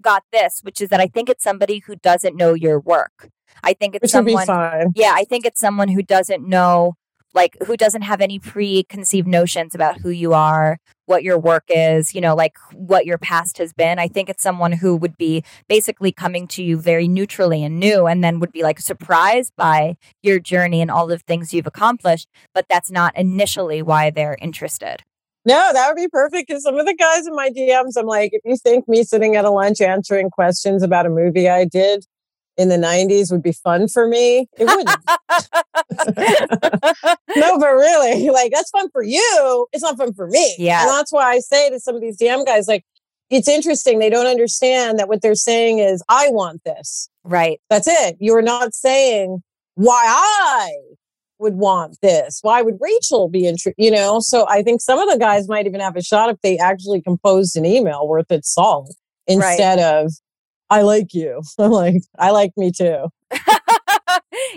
got this, which is that I think it's somebody who doesn't know your work. I think it's which someone Yeah, I think it's someone who doesn't know like who doesn't have any preconceived notions about who you are, what your work is, you know, like what your past has been. I think it's someone who would be basically coming to you very neutrally and new and then would be like surprised by your journey and all the things you've accomplished, but that's not initially why they're interested. No, that would be perfect because some of the guys in my DMs, I'm like, if you think me sitting at a lunch answering questions about a movie I did in the 90s would be fun for me, it wouldn't. no, but really, like that's fun for you. It's not fun for me. Yeah. And that's why I say to some of these DM guys, like, it's interesting. They don't understand that what they're saying is, I want this. Right. That's it. You're not saying why I would want this. Why would Rachel be interested? You know, so I think some of the guys might even have a shot if they actually composed an email worth its salt instead right. of I like you. I'm like, I like me too.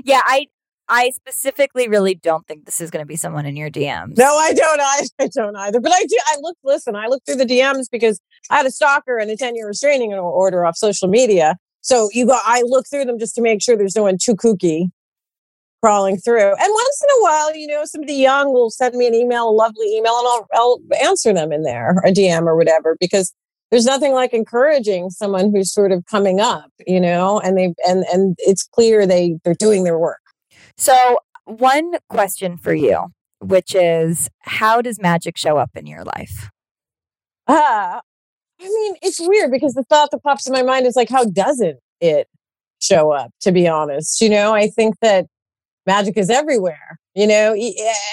yeah, I I specifically really don't think this is going to be someone in your DMs. No, I don't. I, I don't either. But I do. I look. Listen, I look through the DMs because I had a stalker and a ten year restraining order off social media. So you go. I look through them just to make sure there's no one too kooky crawling through. And once in a while, you know, somebody young will send me an email, a lovely email, and I'll, I'll answer them in there, a DM or whatever, because there's nothing like encouraging someone who's sort of coming up, you know, and they and and it's clear they they're doing their work. So, one question for you, which is how does magic show up in your life? Uh, I mean, it's weird because the thought that pops in my mind is like how doesn't it show up, to be honest? You know, I think that magic is everywhere, you know,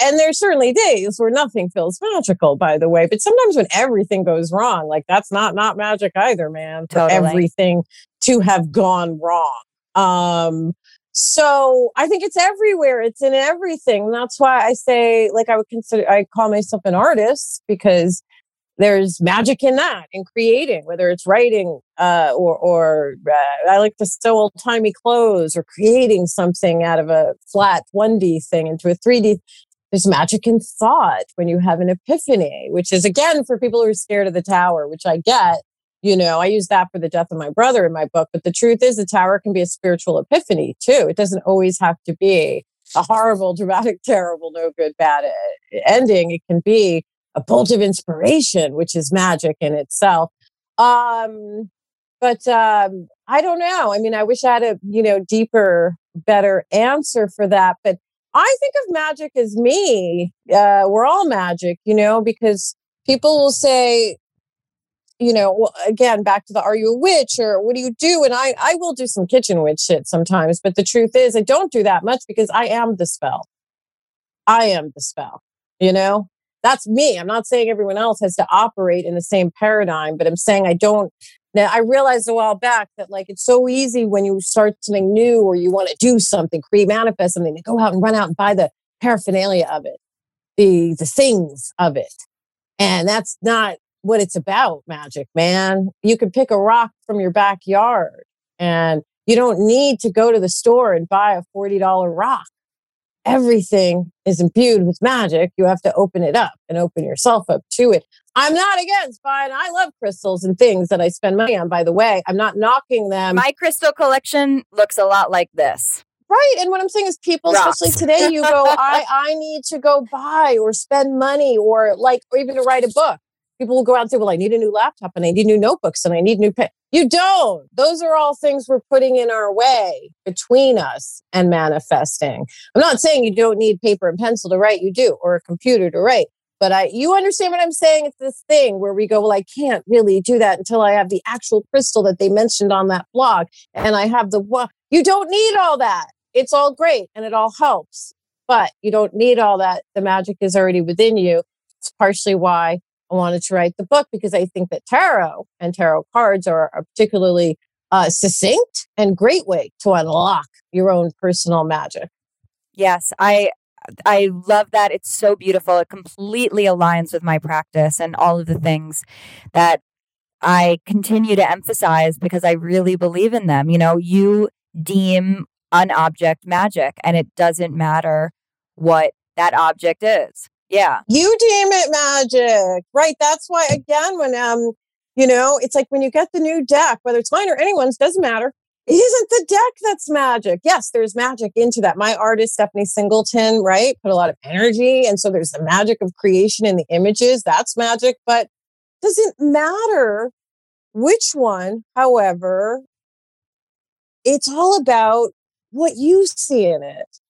and there's certainly days where nothing feels magical, by the way, but sometimes when everything goes wrong, like that's not not magic either, man. For totally. everything to have gone wrong. Um, so I think it's everywhere. It's in everything. And that's why I say, like, I would consider, I call myself an artist because there's magic in that in creating whether it's writing uh, or, or uh, i like to sew old timey clothes or creating something out of a flat 1d thing into a 3d there's magic in thought when you have an epiphany which is again for people who are scared of the tower which i get you know i use that for the death of my brother in my book but the truth is the tower can be a spiritual epiphany too. It doesn't always have to be a horrible dramatic terrible no good bad uh, ending. It can be a bolt of inspiration, which is magic in itself. Um, but um, I don't know. I mean, I wish I had a you know deeper, better answer for that. But I think of magic as me. Uh, we're all magic, you know, because people will say, you know, well, again, back to the are you a witch or what do you do? And I, I will do some kitchen witch shit sometimes, but the truth is, I don't do that much because I am the spell. I am the spell, you know? That's me. I'm not saying everyone else has to operate in the same paradigm, but I'm saying I don't. Now, I realized a while back that, like, it's so easy when you start something new or you want to do something, create, manifest something, to go out and run out and buy the paraphernalia of it, the the things of it, and that's not what it's about, magic, man. You can pick a rock from your backyard and you don't need to go to the store and buy a $40 rock. Everything is imbued with magic. You have to open it up and open yourself up to it. I'm not against buying. I love crystals and things that I spend money on, by the way. I'm not knocking them. My crystal collection looks a lot like this. Right. And what I'm saying is people, Rocks. especially today, you go, I, I need to go buy or spend money or like, or even to write a book. People will go out and say, well, I need a new laptop and I need new notebooks and I need new pen. You don't. Those are all things we're putting in our way between us and manifesting. I'm not saying you don't need paper and pencil to write. You do, or a computer to write. But I, you understand what I'm saying? It's this thing where we go, well, I can't really do that until I have the actual crystal that they mentioned on that blog, and I have the. You don't need all that. It's all great and it all helps, but you don't need all that. The magic is already within you. It's partially why I wanted to write the book because I think that tarot and tarot cards are a particularly uh, succinct and great way to unlock your own personal magic. Yes, I I love that. It's so beautiful. It completely aligns with my practice and all of the things that I continue to emphasize because I really believe in them. You know, you deem an object magic and it doesn't matter what that object is. Yeah. You deem it magic, right? That's why, again, when um, you know, it's like when you get the new deck, whether it's mine or anyone's, doesn't matter. It isn't the deck that's magic. Yes, there's magic into that. My artist, Stephanie Singleton, right, put a lot of energy. And so there's the magic of creation in the images. That's magic. But doesn't matter which one, however, it's all about what you see in it.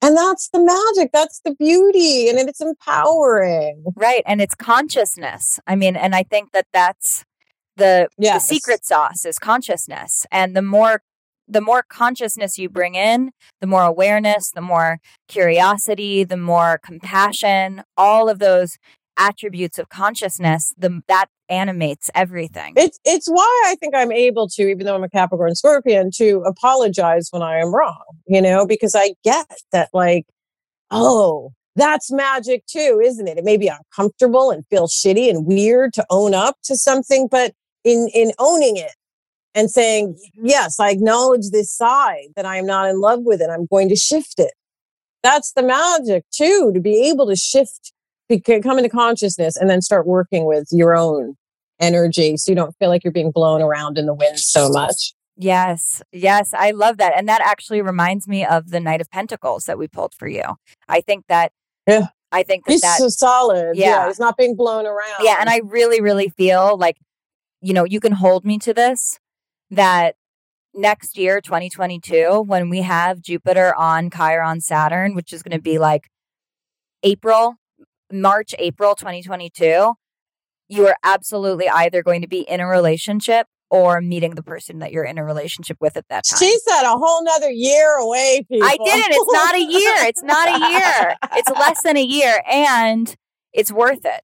And that's the magic. That's the beauty. And it's empowering. Right. And it's consciousness. I mean, and I think that that's the, Yes. the secret sauce is consciousness. And the more the more consciousness you bring in, the more awareness, the more curiosity, the more compassion, all of those attributes of consciousness, the that animates everything. It's it's why I think I'm able to, even though I'm a Capricorn Scorpion, to apologize when I am wrong, you know, because I get that like, oh, that's magic too, isn't it? It may be uncomfortable and feel shitty and weird to own up to something, but in in owning it and saying, yes, I acknowledge this side that I am not in love with it. I'm going to shift it. That's the magic too, to be able to shift, come into consciousness and then start working with your own energy so you don't feel like you're being blown around in the wind so much. Yes, yes, I love that. And that actually reminds me of the Knight of Pentacles that we pulled for you. I think that Yeah. I think that, He's that so solid. Yeah. Yeah. He's not being blown around. yeah, and I really, really feel like, you know, you can hold me to this that next year, 2022, when we have Jupiter on Chiron Saturn, which is going to be like April, March, April 2022, you are absolutely either going to be in a relationship or meeting the person that you're in a relationship with at that time. She said a whole nother year away, people. I didn't. It's not a year. It's not a year. It's less than a year and it's worth it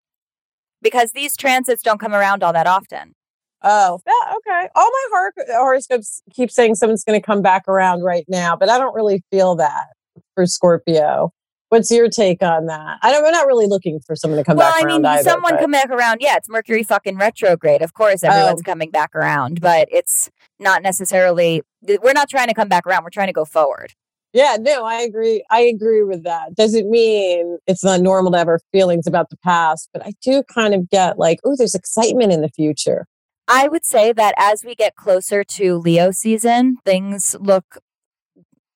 because these transits don't come around all that often. Oh, yeah, okay. All my hor- horoscopes keep saying someone's going to come back around right now, but I don't really feel that for Scorpio. What's your take on that? I don't, I'm not really looking for someone to come well, back Well, I around mean, either. someone but- come back around. Yeah, it's Mercury fucking retrograde. Of course, everyone's Oh. coming back around, but it's not necessarily, we're not trying to come back around. We're trying to go forward. Yeah, no, I agree. I agree with that. Doesn't mean it's not normal to have our feelings about the past, but I do kind of get like, oh, there's excitement in the future. I would say that as we get closer to Leo season, things look,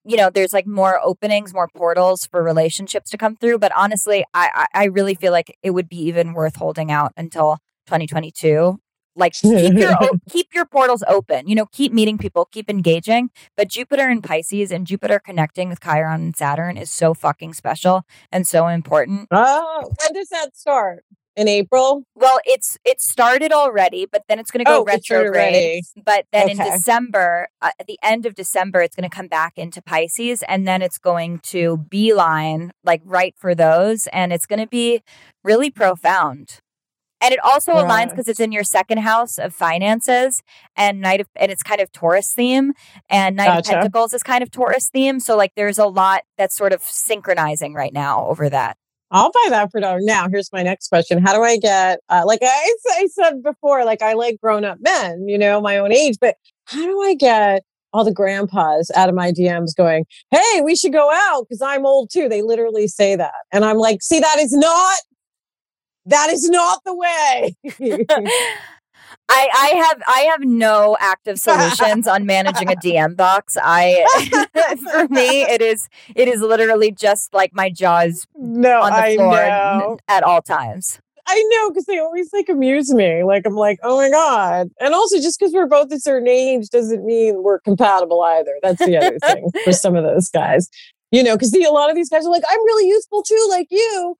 you know, there's like more openings, more portals for relationships to come through. But honestly, I, I, I really feel like it would be even worth holding out until 2022 like keep your keep your portals open. You know, keep meeting people, keep engaging. But Jupiter and Pisces and Jupiter connecting with Chiron and Saturn is so fucking special and so important. Oh, when does that start? In April? Well, it's it started already, but then it's going to go Oh, retrograde. But then in December, uh, at the end of December, it's going to come back into Pisces, and then it's going to beeline like right for those, and it's going to be really profound. And it also aligns because it's in your second house of finances, and Knight of, and it's kind of Taurus theme, and Knight Gotcha. of Pentacles is kind of Taurus theme. So like, there's a lot that's sort of synchronizing right now over that. I'll buy that for now. Now, here's my next question. How do I get, uh, like I, I said before, like I like grown up men, you know, my own age, but how do I get all the grandpas out of my DMs going, hey, we should go out because I'm old too? They literally say that. And I'm like, see, that is not, that is not the way. I, I have I have no active solutions on managing a DM box. I for me it is it is literally just like my jaws no, on the I floor know. at all times. I know because they always like amuse me. Like I'm like, oh my god. And also, just because we're both a certain age doesn't mean we're compatible either. That's the other thing for some of those guys. You know, because a lot of these guys are like, I'm really useful too, like you.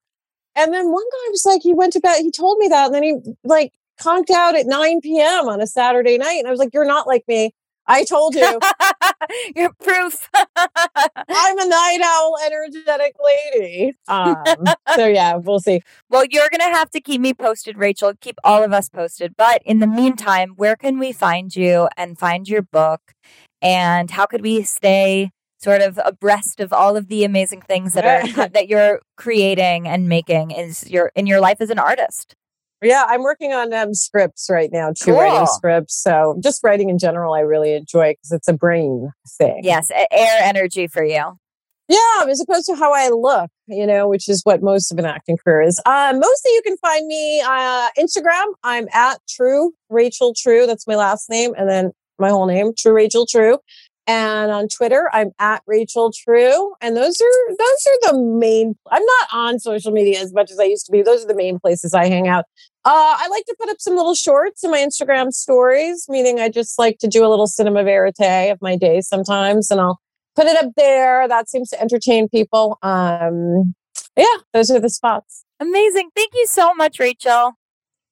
And then one guy was like, he went to bed. He told me that, and then he like conked out at 9 p.m. on a Saturday night, and I was like, you're not like me. I told you, You're proof. I'm a night owl, energetic lady. Um, so yeah, we'll see. well, you're gonna have to keep me posted, Rachel. Keep all of us posted. But in the meantime, where can we find you and find your book? And how could we stay sort of abreast of all of the amazing things that are that you're creating and making is your in your life as an artist? Yeah, I'm working on um, scripts right now, too, Cool. writing scripts. So just writing in general, I really enjoy because it's a brain thing. Yes, air energy for you. Yeah, as opposed to how I look, you know, which is what most of an acting career is. Uh, mostly you can find me uh, Instagram. I'm at True Rachel True. That's my last name, and then my whole name, True Rachel True. And on Twitter, I'm at Rachel True. And those are those are the main. I'm not on social media as much as I used to be. Those are the main places I hang out. Uh, I like to put up some little shorts in my Instagram stories, meaning I just like to do a little cinema verite of my day sometimes, and I'll put it up there. That seems to entertain people. Um, yeah, those are the spots. Amazing. Thank you so much, Rachel.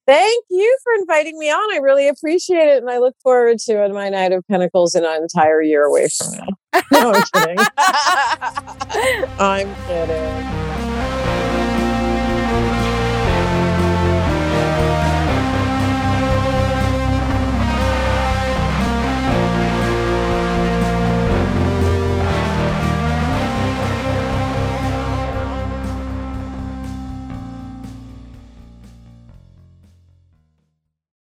Thank you for inviting me on. I really appreciate it. And I look forward to it, my Knight of Pentacles in an entire year away from now. No, I'm kidding. I'm kidding.